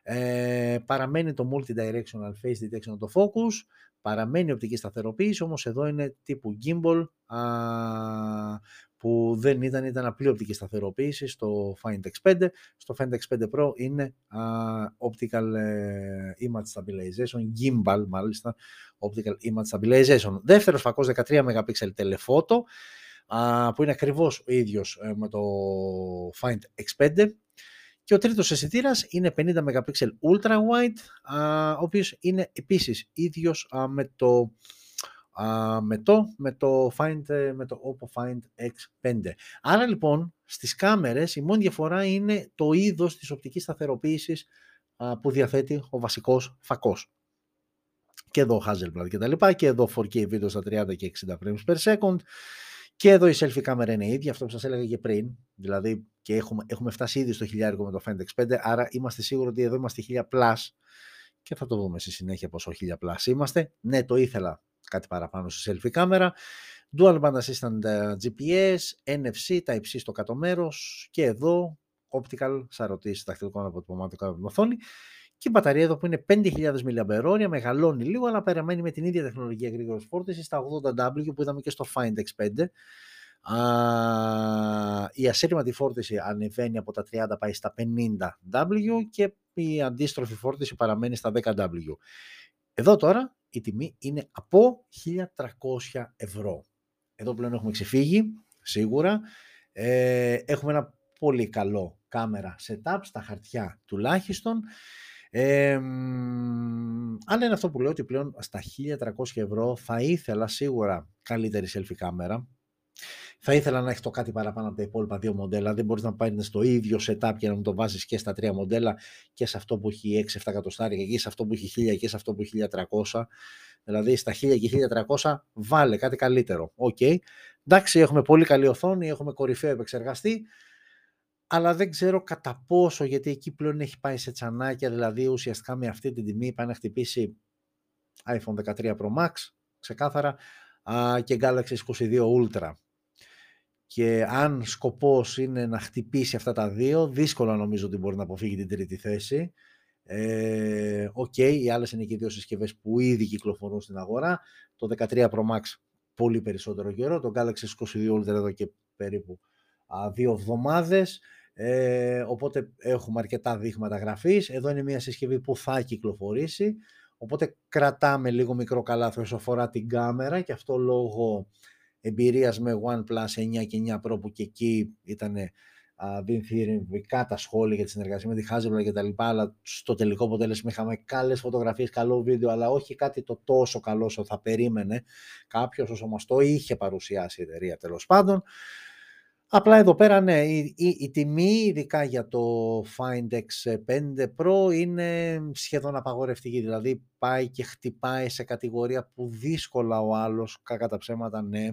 ε, παραμένει το multi-directional face detection το focus, Παραμένει οπτική σταθεροποίηση, όμως εδώ είναι τύπου gimbal α, που δεν ήταν, ήταν απλή οπτική σταθεροποίηση στο Find X5. Στο Find X5 Pro είναι α, optical ε, image stabilization, gimbal μάλιστα, optical image stabilization. Δεύτερος φακός 13 MP telephoto, που είναι ακριβώς ο ίδιος ε, με το Find X5 και ο τρίτος αισθητήρας είναι 50 MP ultra wide, ο οποίος είναι επίσης ίδιος με το, με το, με το, Find, ε, με το Oppo Find X5. Άρα λοιπόν στις κάμερες η μόνη διαφορά είναι το είδος της οπτικής σταθεροποίησης που διαθέτει ο βασικός φακός. Και εδώ Hasselblad και τα λοιπά, και εδώ 4K βίντεο στα 30 και 60 frames per second. Και εδώ η selfie κάμερα είναι ίδια, αυτό που σας έλεγα και πριν. Δηλαδή και έχουμε, έχουμε φτάσει ήδη στο χιλιάρικο με το Find X5, άρα είμαστε σίγουροι ότι εδώ είμαστε 1000 plus και θα το δούμε στη συνέχεια πόσο 1000 plus είμαστε. Ναι, το ήθελα κάτι παραπάνω στη selfie κάμερα. Dual Band Assistant ε, GPS, NFC, τα υψί στο κάτω μέρος και εδώ optical σαρωτή δαχτυλικών αποτυπωμάτων κάτω από την οθόνη. Και η μπαταρία εδώ που είναι 5.000 mAh, μεγαλώνει λίγο, αλλά παραμένει με την ίδια τεχνολογία γρήγορη φόρτισης στα 80W που είδαμε και στο Find X5. Α, η ασύρματη φόρτιση ανεβαίνει από τα 30 πάει στα 50W και η αντίστροφη φόρτιση παραμένει στα 10W. Εδώ τώρα η τιμή είναι από 1.300 ευρώ. Εδώ πλέον έχουμε ξεφύγει, σίγουρα. Ε, έχουμε ένα πολύ καλό κάμερα setup στα χαρτιά τουλάχιστον. Ε, αλλά είναι αυτό που λέω ότι πλέον στα 1300 ευρώ θα ήθελα σίγουρα καλύτερη selfie κάμερα. Θα ήθελα να έχει το κάτι παραπάνω από τα υπόλοιπα δύο μοντέλα. Δεν μπορείς να πάει στο ίδιο setup και να μου το βάζεις και στα τρία μοντέλα και σε αυτό που έχει 6-7 εκατοστάρια και σε αυτό που έχει 1000 και σε αυτό που έχει 1300. Δηλαδή στα 1000 και 1300 βάλε κάτι καλύτερο. OK. Okay. Εντάξει, έχουμε πολύ καλή οθόνη, έχουμε κορυφαίο επεξεργαστή αλλά δεν ξέρω κατά πόσο, γιατί εκεί πλέον έχει πάει σε τσανάκια, δηλαδή ουσιαστικά με αυτή την τιμή πάει να χτυπήσει iPhone 13 Pro Max, ξεκάθαρα, και Galaxy S22 Ultra. Και αν σκοπός είναι να χτυπήσει αυτά τα δύο, δύσκολα νομίζω ότι μπορεί να αποφύγει την τρίτη θέση. Ε, οκ, ε, οι άλλες είναι και δύο συσκευές που ήδη κυκλοφορούν στην αγορά. Το 13 Pro Max πολύ περισσότερο καιρό, το Galaxy S22 Ultra εδώ και περίπου α, δύο εβδομάδες. Ε, οπότε έχουμε αρκετά δείγματα γραφής. Εδώ είναι μια συσκευή που θα κυκλοφορήσει. Οπότε κρατάμε λίγο μικρό καλάθι όσο αφορά την κάμερα και αυτό λόγω εμπειρίας με OnePlus 9 και 9 Pro που και εκεί ήταν δυνθυρικά τα σχόλια για τη συνεργασία με τη Hasselblad και τα λοιπά, αλλά στο τελικό αποτέλεσμα είχαμε καλές φωτογραφίες, καλό βίντεο, αλλά όχι κάτι το τόσο καλό όσο θα περίμενε κάποιος όσο μας το είχε παρουσιάσει η εταιρεία τέλος πάντων. Απλά εδώ πέρα, ναι, η, η, η, τιμή, ειδικά για το Find X5 Pro, είναι σχεδόν απαγορευτική. Δηλαδή, πάει και χτυπάει σε κατηγορία που δύσκολα ο άλλος, κακά τα ψέματα, ναι,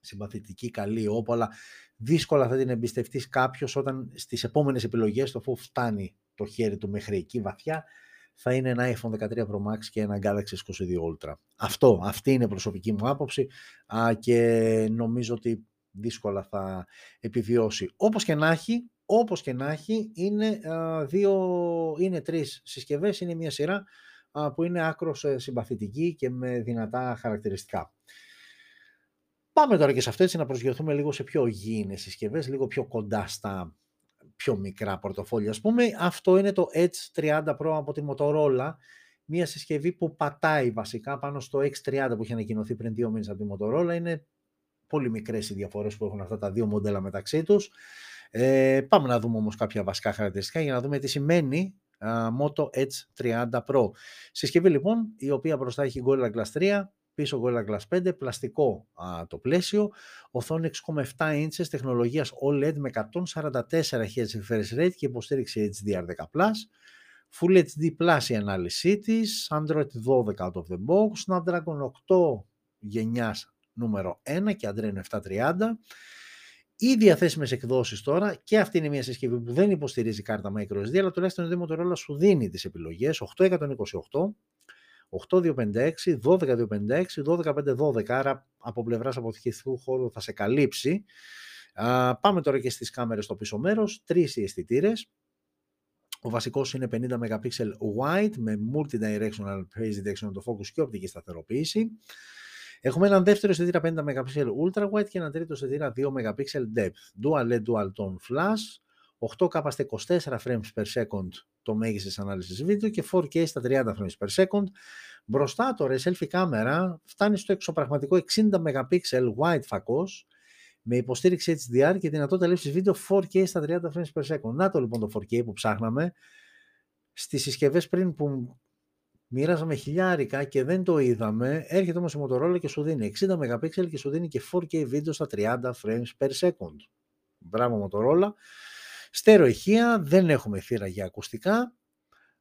συμπαθητική, καλή, όπου, αλλά δύσκολα θα την εμπιστευτείς κάποιος όταν στις επόμενες επιλογές, το αφού φτάνει το χέρι του μέχρι εκεί βαθιά, θα είναι ένα iPhone 13 Pro Max και ένα Galaxy S22 Ultra. Αυτό, αυτή είναι η προσωπική μου άποψη α, και νομίζω ότι δύσκολα θα επιβιώσει. Όπως και να έχει, όπως και να έχει, είναι, δύο, είναι τρεις συσκευές, είναι μια σειρά που είναι άκρος ε, συμπαθητική και με δυνατά χαρακτηριστικά. Πάμε τώρα και σε αυτό έτσι να προσγειωθούμε λίγο σε πιο υγιεινές συσκευές, λίγο πιο κοντά στα πιο μικρά πορτοφόλια. Ας πούμε, αυτό είναι το Edge 30 Pro από τη Motorola, μια συσκευή που πατάει βασικά πάνω στο X30 που είχε ανακοινωθεί πριν δύο μήνες από τη Motorola. Είναι πολύ μικρές οι διαφορές που έχουν αυτά τα δύο μοντέλα μεταξύ τους. Ε, πάμε να δούμε όμως κάποια βασικά χαρακτηριστικά για να δούμε τι σημαίνει uh, Moto Edge 30 Pro. Συσκευή λοιπόν η οποία μπροστά έχει Gorilla Glass 3, πίσω Gorilla Glass 5, πλαστικό το πλαίσιο, οθόνη 6,7 inches, τεχνολογίας OLED με 144 Hz refresh rate και υποστήριξη HDR10+, Full HD Plus η ανάλυση της, Android 12 out of the box, Snapdragon 8 γενιάς νούμερο 1 και Adreno 730. Οι διαθέσιμες εκδόσεις τώρα, και αυτή είναι μια συσκευή που δεν υποστηρίζει κάρτα microSD, αλλά τουλάχιστον η Motorola σου δίνει τις επιλογές 8128, 8256, 12256, 12512. Άρα από πλευράς αποθηκευτικού χώρου θα σε καλύψει. Α, πάμε τώρα και στις κάμερες στο πίσω μέρος. Τρεις οι αισθητήρες. Ο βασικός είναι 50 MP wide με multi-directional phase detection το focus και οπτική σταθεροποίηση. Έχουμε έναν δεύτερο αισθητήρα 50 MP ultra wide και έναν τρίτο αισθητήρα 2 MP depth. Dual LED dual tone flash, 8K στα 24 frames per second το μέγιστης ανάλυσης βίντεο και 4K στα 30 frames per second. Μπροστά τώρα η selfie κάμερα φτάνει στο εξωπραγματικό 60 MP wide φακός με υποστήριξη HDR και δυνατότητα λήψης βίντεο 4K στα 30 frames per second. Να το λοιπόν το 4K που ψάχναμε. Στις συσκευές πριν που μοίραζαμε χιλιάρικα και δεν το είδαμε, έρχεται όμως η Motorola και σου δίνει 60 MP και σου δίνει και 4K βίντεο στα 30 frames per second. Μπράβο Motorola. Στέρο ηχεία, δεν έχουμε θύρα για ακουστικά.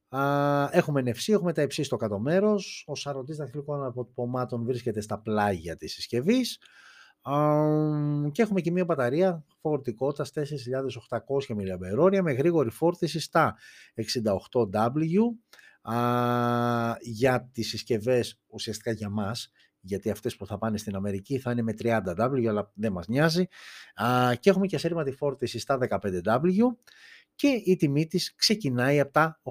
Α, έχουμε NFC, έχουμε τα υψί στο κάτω μέρος. Ο σαρωτής δαχτυλικών αποτυπωμάτων βρίσκεται στα πλάγια της συσκευής. Και έχουμε και μία μπαταρία φορτικότητας 4.800 mAh με γρήγορη φόρτιση στα 68W για τις συσκευές ουσιαστικά για μας γιατί αυτές που θα πάνε στην Αμερική θα είναι με 30W, αλλά δεν μας νοιάζει. Α, και έχουμε και ασύρματη φόρτιση στα 15W και η τιμή της ξεκινάει από τα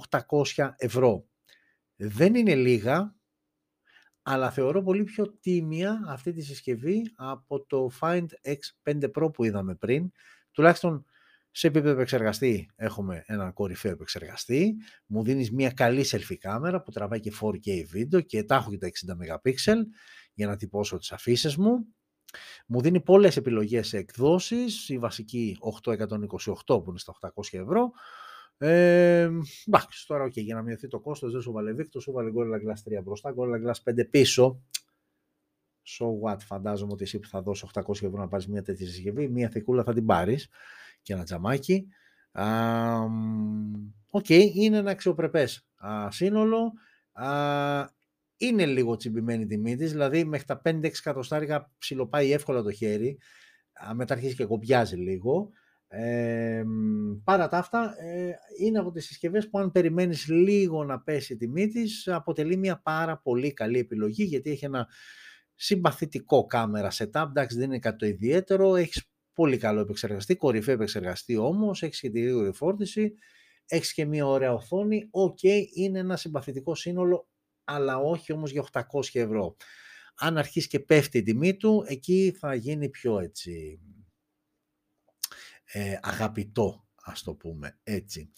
800 ευρώ. Δεν είναι λίγα, αλλά θεωρώ πολύ πιο τίμια αυτή τη συσκευή από το Find X5 Pro που είδαμε πριν. Τουλάχιστον σε επίπεδο επεξεργαστή έχουμε έναν κορυφαίο επεξεργαστή. Μου δίνεις μια καλή selfie κάμερα που τραβάει και 4K βίντεο και τα έχω και τα 60 MP για να τυπώσω τις αφίσες μου. Μου δίνει πολλές επιλογές σε εκδόσεις, η βασική 828 που είναι στα 800 ευρώ. Ε, εντάξει, τώρα okay, για να μειωθεί το κόστος δεν σου βάλε Victus, σου βάλε Gorilla Glass 3 μπροστά, Gorilla Glass 5 πίσω. So what, φαντάζομαι ότι εσύ που θα δώσεις 800 ευρώ να πάρεις μια τέτοια συσκευή, μια θηκούλα θα την πάρεις και ένα τζαμάκι. OK, okay, είναι ένα αξιοπρεπές α, σύνολο. Α, είναι λίγο τσιμπημένη η τιμή της, δηλαδή μέχρι τα 5-6 εκατοστάρικα ψιλοπάει εύκολα το χέρι, μετά αρχίζει και κομπιάζει λίγο. Ε, παρά τα αυτά, ε, είναι από τις συσκευές που αν περιμένεις λίγο να πέσει η τιμή της, αποτελεί μια πάρα πολύ καλή επιλογή, γιατί έχει ένα συμπαθητικό κάμερα setup, εντάξει δεν είναι κάτι το ιδιαίτερο, έχεις πολύ καλό επεξεργαστή, κορυφαίο επεξεργαστή όμως, έχεις και τη γρήγορη φόρτιση, έχεις και μια ωραία οθόνη, οκ, είναι ένα συμπαθητικό σύνολο, αλλά όχι όμως για 800 ευρώ. Αν αρχίσει και πέφτει η τιμή του, εκεί θα γίνει πιο έτσι ε, αγαπητό, ας το πούμε έτσι.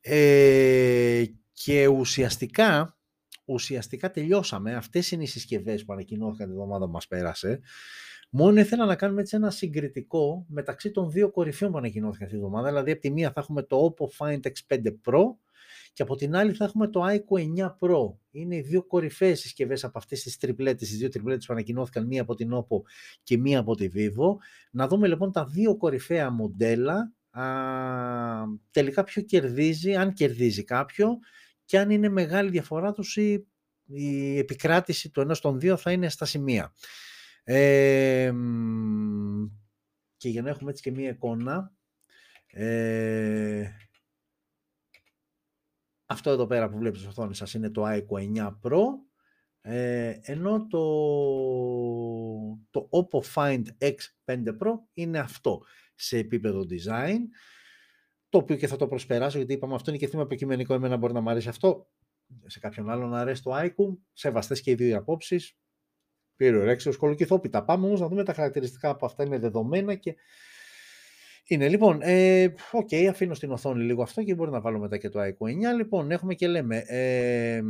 Ε, και ουσιαστικά, ουσιαστικά τελειώσαμε. Αυτές είναι οι συσκευές που ανακοινώθηκαν την εβδομάδα που μας πέρασε. Μόνο ήθελα να κάνουμε έτσι ένα συγκριτικό μεταξύ των δύο κορυφαίων που ανακοινώθηκαν αυτή τη εβδομάδα. Δηλαδή, από τη μία θα έχουμε το Oppo Find X5 Pro και από την άλλη θα έχουμε το iQOO 9 Pro. Είναι οι δύο κορυφαίες συσκευές από αυτές τις τριπλέτες, τις δύο τριπλέτες που ανακοινώθηκαν, μία από την Oppo και μία από τη Vivo. Να δούμε λοιπόν τα δύο κορυφαία μοντέλα, α, τελικά ποιο κερδίζει, αν κερδίζει κάποιο και αν είναι μεγάλη διαφορά τους η, η επικράτηση του ενός των δύο θα είναι στα σημεία. Ε, και για να έχουμε έτσι και μία εικόνα, ε, αυτό εδώ πέρα που βλέπετε στο οθόνη σας είναι το iQOO 9 Pro, ε, ενώ το, το Oppo Find X5 Pro είναι αυτό σε επίπεδο design, το οποίο και θα το προσπεράσω, γιατί είπαμε αυτό είναι και θέμα υποκειμενικό, εμένα μπορεί να μου αρέσει αυτό, σε κάποιον άλλο να αρέσει το iQOO, σεβαστές και οι δύο απόψεις, πήρε ο σκολοκυθόπιτα. Πάμε όμως να δούμε τα χαρακτηριστικά από αυτά είναι δεδομένα και είναι. Λοιπόν, ε, okay, αφήνω στην οθόνη λίγο αυτό και μπορεί να βάλω μετά και το iQOO 9. Λοιπόν, έχουμε και λέμε, ε,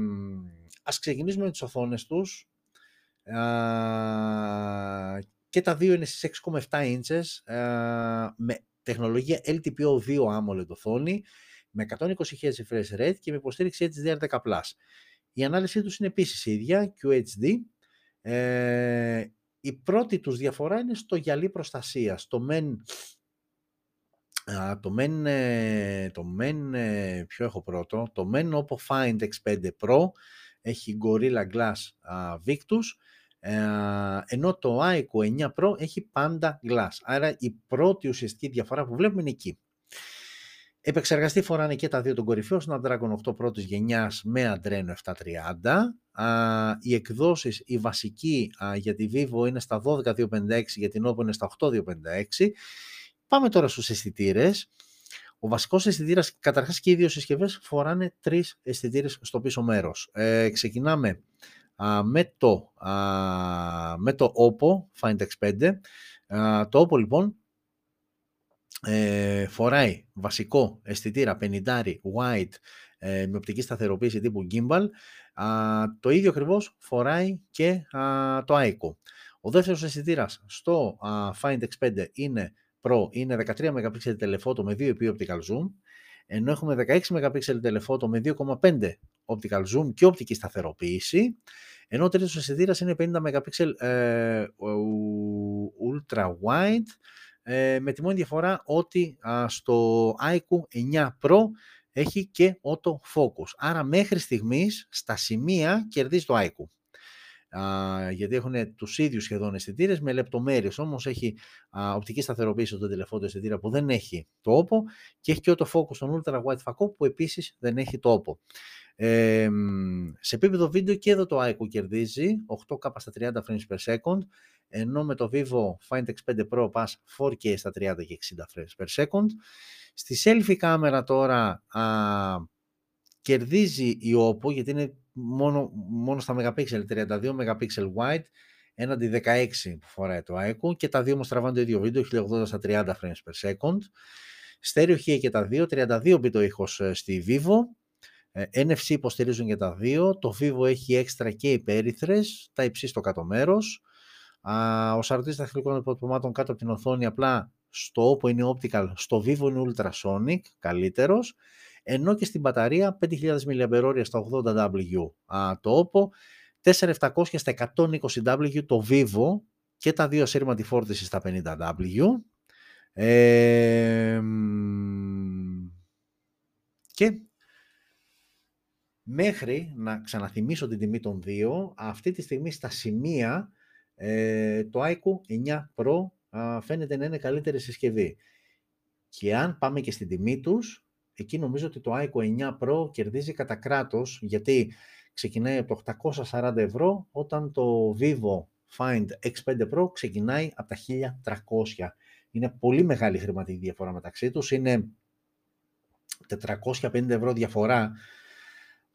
ας ξεκινήσουμε με τις οθόνες τους. και τα δύο είναι στις 6,7 inches με τεχνολογία LTPO2 AMOLED οθόνη με 120 Hz refresh rate και με υποστήριξη HDR10+. Η ανάλυση τους είναι επίσης ίδια, QHD. Ε, η πρώτη τους διαφορά είναι στο γυαλί προστασίας. Το MEN το men, το men, ποιο έχω πρώτο, το men Oppo Find X5 Pro έχει Gorilla Glass Victus, ενώ το iQOO 9 Pro έχει Panda Glass. Άρα η πρώτη ουσιαστική διαφορά που βλέπουμε είναι εκεί. Επεξεργαστή φοράνε και τα δύο τον κορυφαίο Snapdragon 8 πρώτης γενιάς με Adreno 730. Οι εκδόσεις, η βασική για τη Vivo είναι στα 12256, για την Oppo είναι στα 8256 Πάμε τώρα στους αισθητήρες. Ο βασικός αισθητήρας, καταρχάς και οι δύο συσκευές φοράνε τρεις αισθητήρες στο πίσω μέρος. Ε, ξεκινάμε με, το, με το Oppo Find X5. το Oppo λοιπόν ε, φοράει βασικό αισθητήρα 50 wide ε, με οπτική σταθεροποίηση τύπου gimbal. το ίδιο ακριβώς φοράει και το Aiko. Ο δεύτερος αισθητήρας στο Find X5 είναι Pro, είναι 13 MP telephoto με 2 επί optical zoom, ενώ έχουμε 16 MP telephoto με 2,5 optical zoom και οπτική σταθεροποίηση, ενώ ο τρίτος αισθητήρας είναι 50 MP ε, ultra wide, ε, με τη μόνη διαφορά ότι στο iQOO 9 Pro έχει και auto focus. Άρα μέχρι στιγμής στα σημεία κερδίζει το iQOO. γιατί έχουν τους ίδιους σχεδόν αισθητήρες με λεπτομέρειες. Όμως έχει α, οπτική σταθεροποίηση στο τηλεφώνο αισθητήρα που δεν έχει το OPPO και έχει και auto focus στον ultra wide FACO που επίσης δεν έχει το OPPO. Ε, σε επίπεδο βίντεο και εδώ το iQOO κερδίζει 8K στα 30 frames per second ενώ με το Vivo Find X5 Pro πας 4K στα 30 και 60 frames per second. Στη selfie κάμερα τώρα α, κερδίζει η OPPO γιατί είναι μόνο, μόνο στα MP, 32 MP wide έναντι 16 που φοράει το iQOO και τα δύο όμως τραβάνε το ίδιο βίντεο 1080 στα 30 frames per second. Στέρεο και τα δύο, 32 bit ο ήχος ε, στη Vivo. Ε, NFC υποστηρίζουν και τα δύο. Το Vivo έχει έξτρα και υπέρυθρες, τα υψί στο κάτω μέρος ο σαρωτής δαχτυλικών υποτομάτων κάτω από την οθόνη απλά στο OPPO είναι optical, στο Vivo είναι ultrasonic, καλύτερος, ενώ και στην μπαταρία 5.000 mAh στα 80W το OPPO, 4.700 στα 120W το Vivo και τα δύο σύρματη φόρτιση στα 50W. Ε, και μέχρι να ξαναθυμίσω την τιμή των δύο, αυτή τη στιγμή στα σημεία ε, το iQOO 9 Pro φαίνεται να είναι καλύτερη συσκευή. Και αν πάμε και στην τιμή τους, εκεί νομίζω ότι το iQOO 9 Pro κερδίζει κατά κράτος, γιατί ξεκινάει από το 840 ευρώ, όταν το Vivo Find X5 Pro ξεκινάει από τα 1300. Είναι πολύ μεγάλη χρηματική διαφορά μεταξύ τους, είναι 450 ευρώ διαφορά,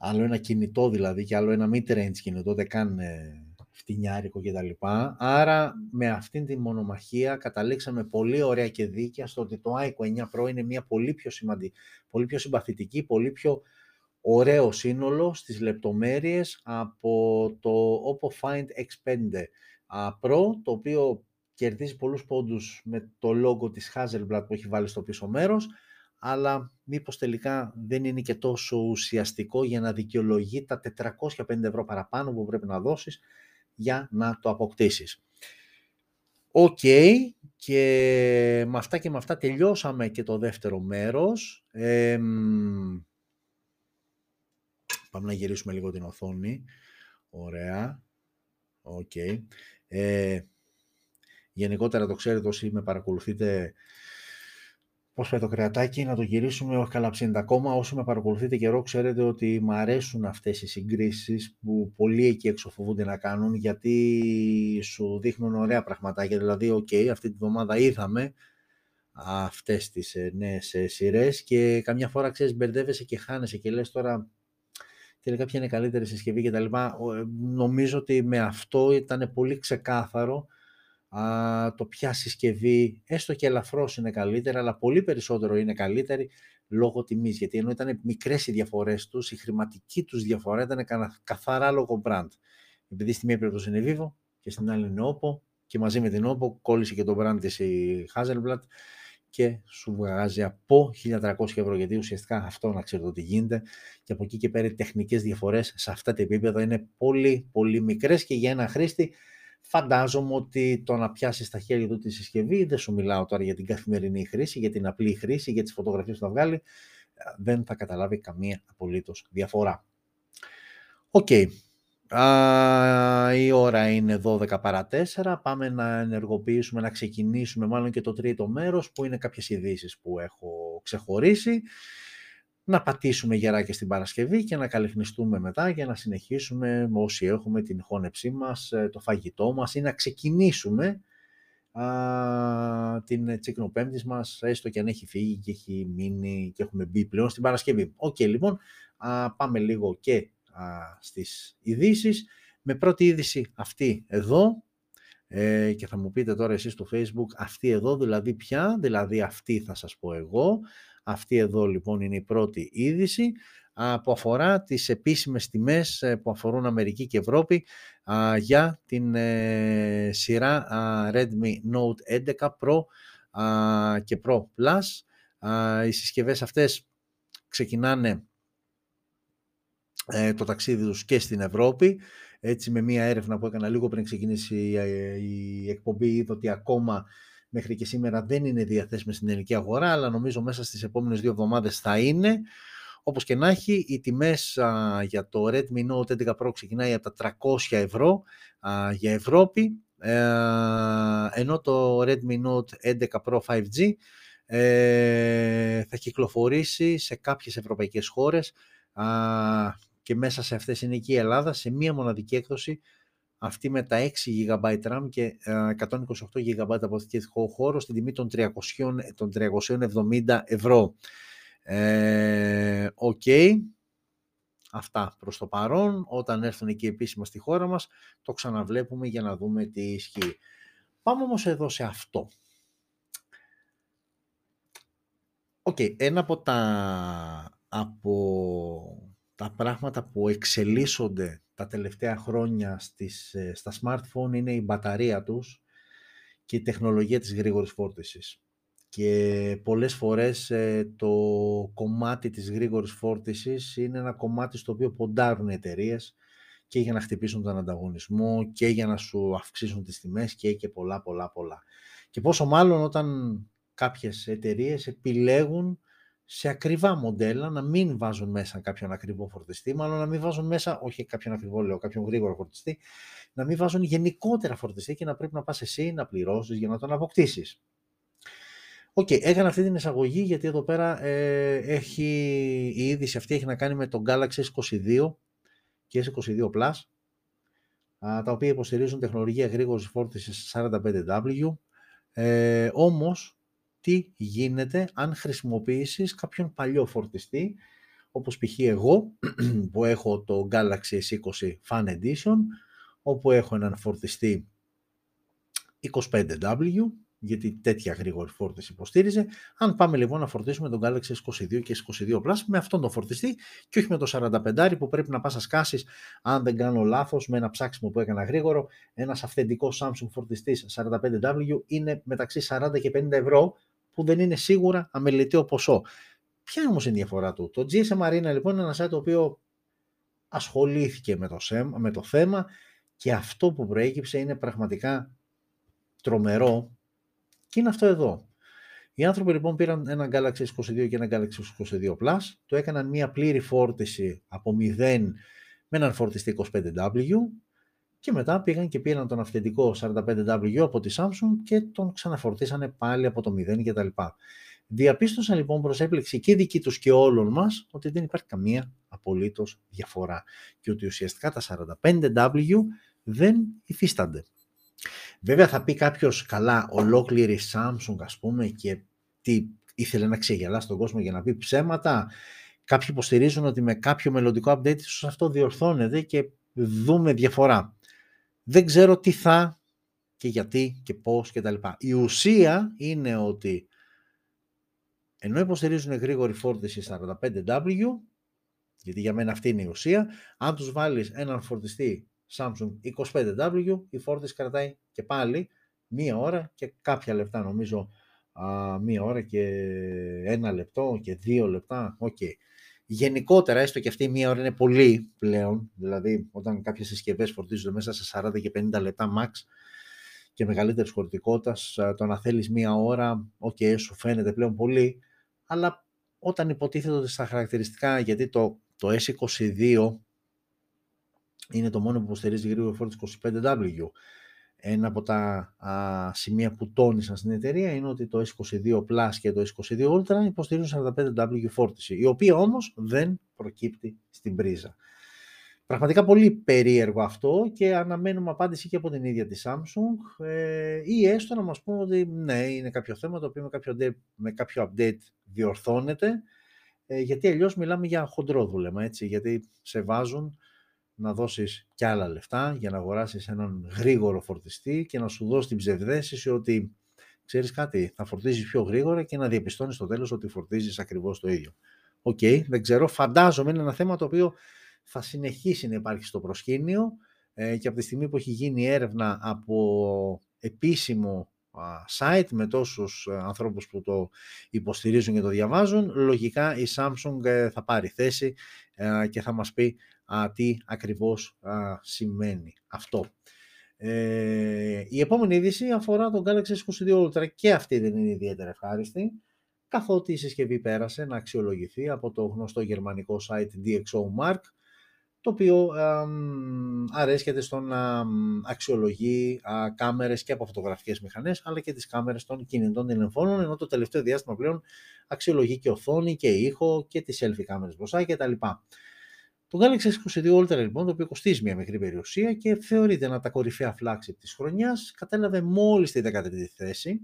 άλλο ένα κινητό δηλαδή και άλλο ένα mid-range κινητό, δεν καν ε, φτηνιάρικο κτλ. Άρα με αυτήν τη μονομαχία καταλήξαμε πολύ ωραία και δίκαια στο ότι το iQOO 9 Pro είναι μια πολύ πιο σημαντική, πολύ πιο συμπαθητική, πολύ πιο ωραίο σύνολο στις λεπτομέρειες από το Oppo Find X5 Pro, το οποίο κερδίζει πολλούς πόντους με το logo της Hasselblad που έχει βάλει στο πίσω μέρος, αλλά μήπως τελικά δεν είναι και τόσο ουσιαστικό για να δικαιολογεί τα 450 ευρώ παραπάνω που πρέπει να δώσεις για να το αποκτήσεις. Οκ, και με αυτά και με αυτά τελειώσαμε και το δεύτερο μέρος. πάμε να γυρίσουμε λίγο την οθόνη. Ωραία. Οκ. Ε, γενικότερα το ξέρετε όσοι με παρακολουθείτε πώς πάει το κρεατάκι, να το γυρίσουμε όχι καλαψίντα ακόμα. Όσοι με παρακολουθείτε καιρό ξέρετε ότι μου αρέσουν αυτές οι συγκρίσεις που πολλοί εκεί έξω φοβούνται να κάνουν γιατί σου δείχνουν ωραία πραγματάκια. Δηλαδή, OK, okay, αυτή τη βδομάδα είδαμε αυτές τις ε, νέες ε, σειρές και καμιά φορά ξέρεις μπερδεύεσαι και χάνεσαι και λες τώρα τελικά ποια είναι καλύτερη συσκευή κτλ. Ε, νομίζω ότι με αυτό ήταν πολύ ξεκάθαρο α, το ποια συσκευή, έστω και ελαφρώς είναι καλύτερη, αλλά πολύ περισσότερο είναι καλύτερη λόγω τιμής. Γιατί ενώ ήταν μικρές οι διαφορές τους, η χρηματική τους διαφορά ήταν καθαρά λόγω brand. Επειδή στη μία περίπτωση είναι Vivo και στην άλλη είναι Oppo και μαζί με την Oppo κόλλησε και το brand της η Hazelblad και σου βγάζει από 1.300 ευρώ, γιατί ουσιαστικά αυτό να ξέρετε ότι γίνεται και από εκεί και πέρα οι τεχνικές διαφορές σε αυτά τα επίπεδα είναι πολύ πολύ μικρές και για ένα χρήστη Φαντάζομαι ότι το να πιάσεις στα χέρια του τη συσκευή, δεν σου μιλάω τώρα για την καθημερινή χρήση, για την απλή χρήση, για τις φωτογραφίες που θα βγάλει, δεν θα καταλάβει καμία απολύτως διαφορά. Οκ. η ώρα είναι 12 παρά 4. Πάμε να ενεργοποιήσουμε, να ξεκινήσουμε μάλλον και το τρίτο μέρος που είναι κάποιες ειδήσεις που έχω ξεχωρίσει να πατήσουμε γερά και στην Παρασκευή και να καληνυχτιστούμε μετά για να συνεχίσουμε όσοι έχουμε την χώνεψή μας, ε, το φαγητό μας ή να ξεκινήσουμε α, την τσικνοπέμπτης μας, έστω και αν έχει φύγει και έχει μείνει και έχουμε μπει πλέον στην Παρασκευή. Οκ, λοιπόν, α, πάμε λίγο και α, στις ειδήσεις. Με πρώτη είδηση αυτή εδώ, ε, και θα μου πείτε τώρα εσείς στο facebook αυτή εδώ δηλαδή ποια, δηλαδή αυτή θα σας πω εγώ, αυτή εδώ λοιπόν είναι η πρώτη είδηση που αφορά τις επίσημες τιμές ε, που αφορούν Αμερική και Ευρώπη για την ε, σειρά Redmi Note 11 Pro και Pro Plus. Οι συσκευές αυτές ξεκινάνε το ταξίδι τους και στην Ευρώπη έτσι με μία έρευνα που έκανα λίγο πριν ξεκινήσει ε, η εκπομπή είδα ότι ακόμα μέχρι και σήμερα δεν είναι διαθέσιμη στην ελληνική αγορά αλλά νομίζω μέσα στις επόμενες δύο εβδομάδες θα είναι. Όπως και να έχει, οι τιμές για το Redmi Note 11 Pro ξεκινάει από τα 300 ευρώ για Ευρώπη, ε, ενώ το Redmi Note 11 Pro 5G ε, θα κυκλοφορήσει σε κάποιες ευρωπαϊκές χώρες και μέσα σε αυτές είναι και η Ελλάδα σε μία μοναδική έκδοση αυτή με τα 6 GB RAM και 128 GB αποθηκευτικό χώρο στην τιμή των, 300, των 370 ευρώ. Ε, οκ. Αυτά προς το παρόν. Όταν έρθουν εκεί επίσημα στη χώρα μας, το ξαναβλέπουμε για να δούμε τι ισχύει. Πάμε όμως εδώ σε αυτό. Οκ, ένα από τα, από τα πράγματα που εξελίσσονται τα τελευταία χρόνια στις, ε, στα smartphone είναι η μπαταρία τους και η τεχνολογία της γρήγορης φόρτισης. Και πολλές φορές ε, το κομμάτι της γρήγορης φόρτισης είναι ένα κομμάτι στο οποίο ποντάρουν οι εταιρείες και για να χτυπήσουν τον ανταγωνισμό και για να σου αυξήσουν τις τιμές και, και πολλά πολλά πολλά. Και πόσο μάλλον όταν κάποιες εταιρείες επιλέγουν σε ακριβά μοντέλα, να μην βάζουν μέσα κάποιον ακριβό φορτιστή, μάλλον να μην βάζουν μέσα, όχι κάποιον ακριβό λέω, κάποιον γρήγορο φορτιστή, να μην βάζουν γενικότερα φορτιστή και να πρέπει να πας εσύ να πληρώσεις για να τον αποκτήσεις. OK, okay, έκανα αυτή την εισαγωγή γιατί εδώ πέρα ε, έχει, η είδηση αυτή έχει να κάνει με τον Galaxy S22 και S22 Plus, τα οποία υποστηρίζουν τεχνολογία γρήγορης φόρτισης 45W, ε, όμως τι γίνεται αν χρησιμοποιήσεις κάποιον παλιό φορτιστή, όπως π.χ. εγώ *clears throat* που έχω το Galaxy S20 Fan Edition, όπου έχω έναν φορτιστή 25W, γιατί τέτοια γρήγορη φόρτιση υποστήριζε. Αν πάμε λοιπόν να φορτίσουμε τον Galaxy S22 και S22 Plus με αυτόν τον φορτιστή και όχι με το 45 που πρέπει να πας να σκάσεις, αν δεν κάνω λάθος, με ένα ψάξιμο που έκανα γρήγορο, ένας αυθεντικός Samsung φορτιστής 45W είναι μεταξύ 40 και 50 ευρώ, που δεν είναι σίγουρα αμεληταίο ποσό. Ποια όμως είναι η διαφορά του; Το GSM Arena λοιπόν είναι ένα site το οποίο ασχολήθηκε με το, με το θέμα και αυτό που προέκυψε είναι πραγματικά τρομερό και είναι αυτό εδώ. Οι άνθρωποι λοιπόν πήραν ένα Galaxy S22 και ένα Galaxy S22 Plus, το έκαναν μια πλήρη φόρτιση από 0 με έναν φορτιστή 25W και μετά πήγαν και πήραν τον αυθεντικό 45W από τη Samsung και τον ξαναφορτίσανε πάλι από το 0 κτλ. Διαπίστωσαν λοιπόν προς έπληξη και δική τους και όλων μας ότι δεν υπάρχει καμία απολύτως διαφορά και ότι ουσιαστικά τα 45W δεν υφίστανται. Βέβαια θα πει κάποιος καλά ολόκληρη Samsung ας πούμε και τι ήθελε να ξεγελάσει τον κόσμο για να πει ψέματα. Κάποιοι υποστηρίζουν ότι με κάποιο μελλοντικό update αυτό διορθώνεται και δούμε διαφορά δεν ξέρω τι θα και γιατί και πώς και τα λοιπά. Η ουσία είναι ότι ενώ υποστηρίζουν γρήγορη φόρτιση 45W, γιατί για μένα αυτή είναι η ουσία, αν τους βάλεις έναν φορτιστή Samsung 25W, η φόρτιση κρατάει και πάλι μία ώρα και κάποια λεπτά νομίζω, α, μία ώρα και ένα λεπτό και δύο λεπτά, OK. Okay. Γενικότερα, έστω και αυτή η μία ώρα είναι πολύ πλέον, δηλαδή όταν κάποιες συσκευές φορτίζονται μέσα σε 40 και 50 λεπτά max και μεγαλύτερης χωρητικότητας, το να θέλεις μία ώρα, OK, okay, σου φαίνεται πλέον πολύ, αλλά όταν υποτίθεται ότι στα χαρακτηριστικά, γιατί το, το S22 είναι το μόνο που υποστηρίζει γρήγορη φόρτιση 25W, ένα από τα α, σημεία που τόνισαν στην εταιρεία είναι ότι το S22 Plus και το S22 Ultra υποστηρίζουν 45W φόρτιση, η οποία όμως δεν προκύπτει στην πρίζα. Πραγματικά πολύ περίεργο αυτό και αναμένουμε απάντηση και από την ίδια τη Samsung ε, ή έστω να μας πούμε ότι ναι, είναι κάποιο θέμα το οποίο με κάποιο update, με κάποιο update διορθώνεται ε, γιατί αλλιώς μιλάμε για χοντρό δούλεμα, έτσι, γιατί σε βάζουν να δώσεις κι άλλα λεφτά για να αγοράσεις έναν γρήγορο φορτιστή και να σου δώσει την ψευδαίσθηση ότι ξέρεις κάτι, θα φορτίζεις πιο γρήγορα και να διαπιστώνεις στο τέλος ότι φορτίζεις ακριβώς το ίδιο. OK, okay, δεν ξέρω, φαντάζομαι είναι ένα θέμα το οποίο θα συνεχίσει να υπάρχει στο προσκήνιο ε, και από τη στιγμή που έχει γίνει έρευνα από επίσημο site με τόσους ε, ανθρώπους που το υποστηρίζουν και το διαβάζουν, λογικά η Samsung ε, θα πάρει θέση και θα μας πει τι ακριβώς σημαίνει αυτό. η επόμενη είδηση αφορά τον Galaxy S22 Ultra και αυτή δεν είναι ιδιαίτερα ευχάριστη καθότι η συσκευή πέρασε να αξιολογηθεί από το γνωστό γερμανικό site DxO Mark το οποίο αρέσκεται στο να αξιολογεί α, κάμερες και από φωτογραφικές μηχανές, αλλά και τις κάμερες των κινητών τηλεφώνων, ενώ το τελευταίο διάστημα πλέον αξιολογεί και οθόνη και ήχο και τις selfie κάμερες μπροστά κτλ. Το Galaxy S22 Ultra λοιπόν, το οποίο κοστίζει μια μικρή περιουσία και θεωρείται ένα τα κορυφαία flagship της χρονιάς, κατέλαβε μόλις τη 13η θέση,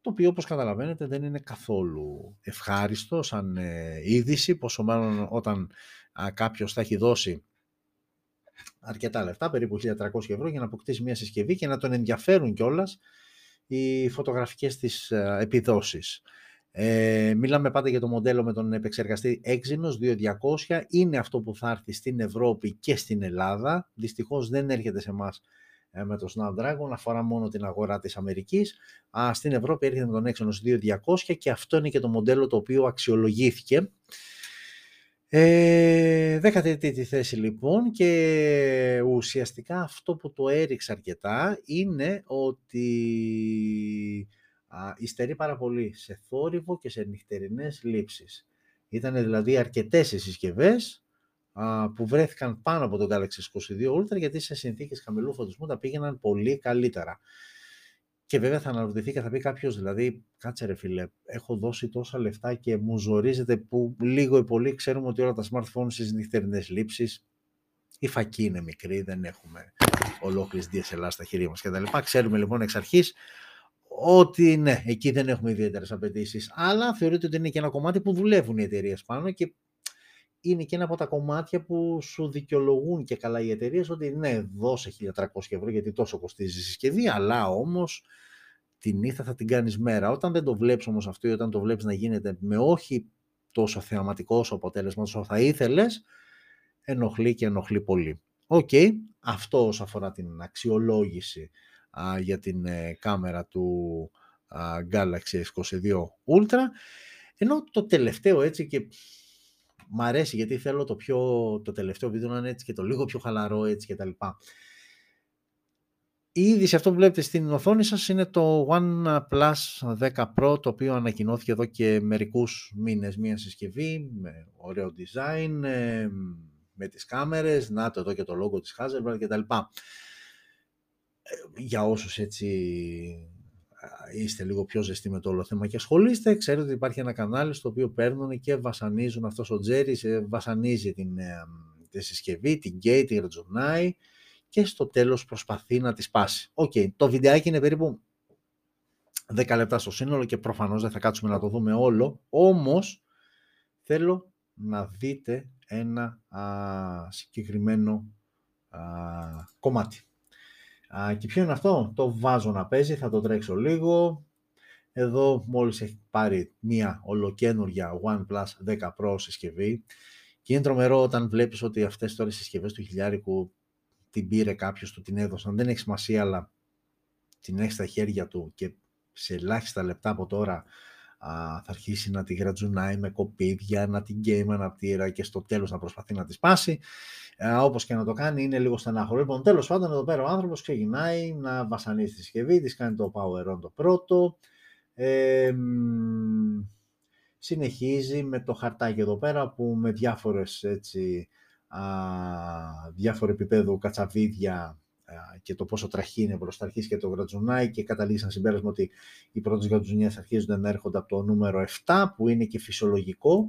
το οποίο όπως καταλαβαίνετε δεν είναι καθόλου ευχάριστο σαν ε, είδηση, πόσο μάλλον όταν α, κάποιος θα έχει δώσει αρκετά λεφτά, περίπου 1.300 ευρώ, για να αποκτήσει μια συσκευή και να τον ενδιαφέρουν κιόλας οι φωτογραφικές της α, επιδόσεις. Ε, μιλάμε πάντα για το μοντέλο με τον επεξεργαστή Exynos 2200. Είναι αυτό που θα έρθει στην Ευρώπη και στην Ελλάδα. Δυστυχώς δεν έρχεται σε εμάς ε, με το Snapdragon, αφορά μόνο την αγορά της Αμερικής. Α, στην Ευρώπη έρχεται με τον Exynos 2200 και αυτό είναι και το μοντέλο το οποίο αξιολογήθηκε. Ε, δέκατη θέση λοιπόν και ουσιαστικά αυτό που το έριξε αρκετά είναι ότι α, υστερεί πάρα πολύ σε θόρυβο και σε νυχτερινές λήψεις. Ήταν δηλαδή αρκετές οι συσκευές που βρέθηκαν πάνω από τον Galaxy S22 Ultra γιατί σε συνθήκες χαμηλού φωτισμού τα πήγαιναν πολύ καλύτερα. Και βέβαια θα αναρωτηθεί και θα πει κάποιος, δηλαδή, κάτσε ρε φίλε, έχω δώσει τόσα λεφτά και μου ζορίζεται που λίγο ή πολύ ξέρουμε ότι όλα τα smartphones στις νυχτερινές λήψεις η φακή είναι μικρή, δεν έχουμε ολόκληρη DSLR στα χέρια μας κτλ. Ξέρουμε λοιπόν εξ αρχής ότι ναι, εκεί δεν έχουμε ιδιαίτερες απαιτήσεις. Αλλά θεωρείται ότι είναι και ένα κομμάτι που δουλεύουν οι εταιρείες πάνω και είναι και ένα από τα κομμάτια που σου δικαιολογούν και καλά οι εταιρείες ότι ναι, δώσε 1300 ευρώ γιατί τόσο κοστίζει η συσκευή, αλλά όμως την ήθα θα την κάνεις μέρα. Όταν δεν το βλέπεις όμως αυτό ή όταν το βλέπεις να γίνεται με όχι τόσο θεαματικό όσο αποτέλεσμα όσο θα ήθελες, ενοχλεί και ενοχλεί πολύ. OK, okay, αυτό όσο αφορά την αξιολόγηση α, για την ε, κάμερα του α, Galaxy S22 Ultra. Ενώ το τελευταίο έτσι και μ' αρέσει γιατί θέλω το, πιο, το τελευταίο βίντεο να είναι έτσι και το λίγο πιο χαλαρό έτσι και τα λοιπά. Η είδηση αυτό που βλέπετε στην οθόνη σας είναι το OnePlus 10 Pro το οποίο ανακοινώθηκε εδώ και μερικούς μήνες μία συσκευή με ωραίο design, ε, με τις κάμερες, να το εδώ και το logo της Hasselblad και τα λοιπά. Ε, για όσους έτσι είστε λίγο πιο ζεστοί με το όλο θέμα και ασχολείστε, ξέρετε ότι υπάρχει ένα κανάλι στο οποίο παίρνουν και βασανίζουν αυτός ο Jerry, βασανίζει την, ε, τη συσκευή, την καίει, τη γρατζουνάει και στο τέλος προσπαθεί να τη σπάσει. OK, okay, το βιντεάκι είναι περίπου 10 λεπτά στο σύνολο και προφανώς δεν θα κάτσουμε να το δούμε όλο, όμως θέλω να δείτε ένα α, συγκεκριμένο α, κομμάτι. Α, και ποιο είναι αυτό, το βάζω να παίζει, θα το τρέξω λίγο. Εδώ μόλις έχει πάρει μία ολοκένουργια OnePlus 10 Pro συσκευή και είναι τρομερό όταν βλέπεις ότι αυτές τώρα οι συσκευές του χιλιάρικου την πήρε κάποιος, του την έδωσαν, δεν έχει σημασία αλλά την έχει στα χέρια του και σε ελάχιστα λεπτά από τώρα θα αρχίσει να τη γρατζουνάει με κοπίδια, να την γκέει με αναπτήρα και στο τέλος να προσπαθεί να τη σπάσει. Ε, Όπως και να το κάνει, είναι λίγο στενάχωρο. Λοιπόν, τέλος πάντων, εδώ πέρα ο άνθρωπος ξεκινάει να βασανίσει τη συσκευή, της κάνει το power on το πρώτο. Ε, συνεχίζει με το χαρτάκι εδώ πέρα που με διάφορες έτσι, α, διάφορο επίπεδο κατσαβίδια και το πόσο τραχή είναι προς τα αρχής και το γρατζουνάει και καταλήγει σαν συμπέρασμα ότι οι πρώτες γρατζουνιές αρχίζουν να έρχονται από το νούμερο 7 που είναι και φυσιολογικό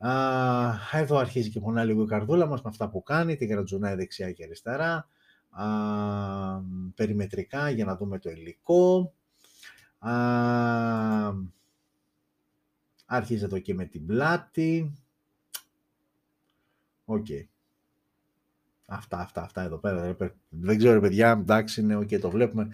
Α, εδώ αρχίζει και πονάει λίγο η καρδούλα μας με αυτά που κάνει, την κρατζουνάει δεξιά και αριστερά. Α, περιμετρικά για να δούμε το υλικό. Α, αρχίζει εδώ και με την πλάτη. OK. Okay. Αυτά, αυτά, αυτά εδώ πέρα. Δεν ξέρω, παιδιά, εντάξει, είναι ok, το βλέπουμε.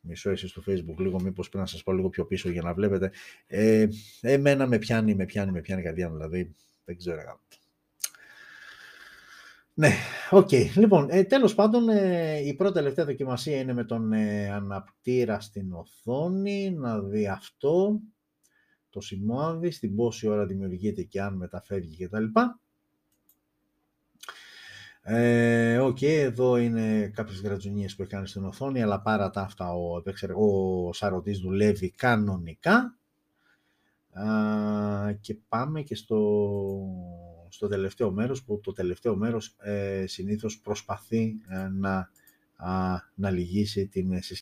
Μισό εσείς στο facebook λίγο, μήπως πρέπει να σας πω λίγο πιο πίσω για να βλέπετε. Ε, εμένα με πιάνει, με πιάνει, με πιάνει η καρδιά μου, δηλαδή δεν ξέρω. Ναι, OK. Okay. Λοιπόν, ε, τέλος πάντων, ε, η πρώτη τελευταία δοκιμασία είναι με τον ε, αναπτήρα στην οθόνη, να δει αυτό, το σημάδι, στην πόση ώρα δημιουργείται και αν μεταφεύγει κτλ. Ε, okay, εδώ είναι κάποιες γρατζουνίες που έχει κάνει στην οθόνη, αλλά πάρα τα αυτά ο, ο σαρωτής δουλεύει κανονικά. και πάμε και στο, στο τελευταίο μέρος, που το τελευταίο μέρος ε, συνήθως προσπαθεί ε, να, να λυγίσει την συσκευή.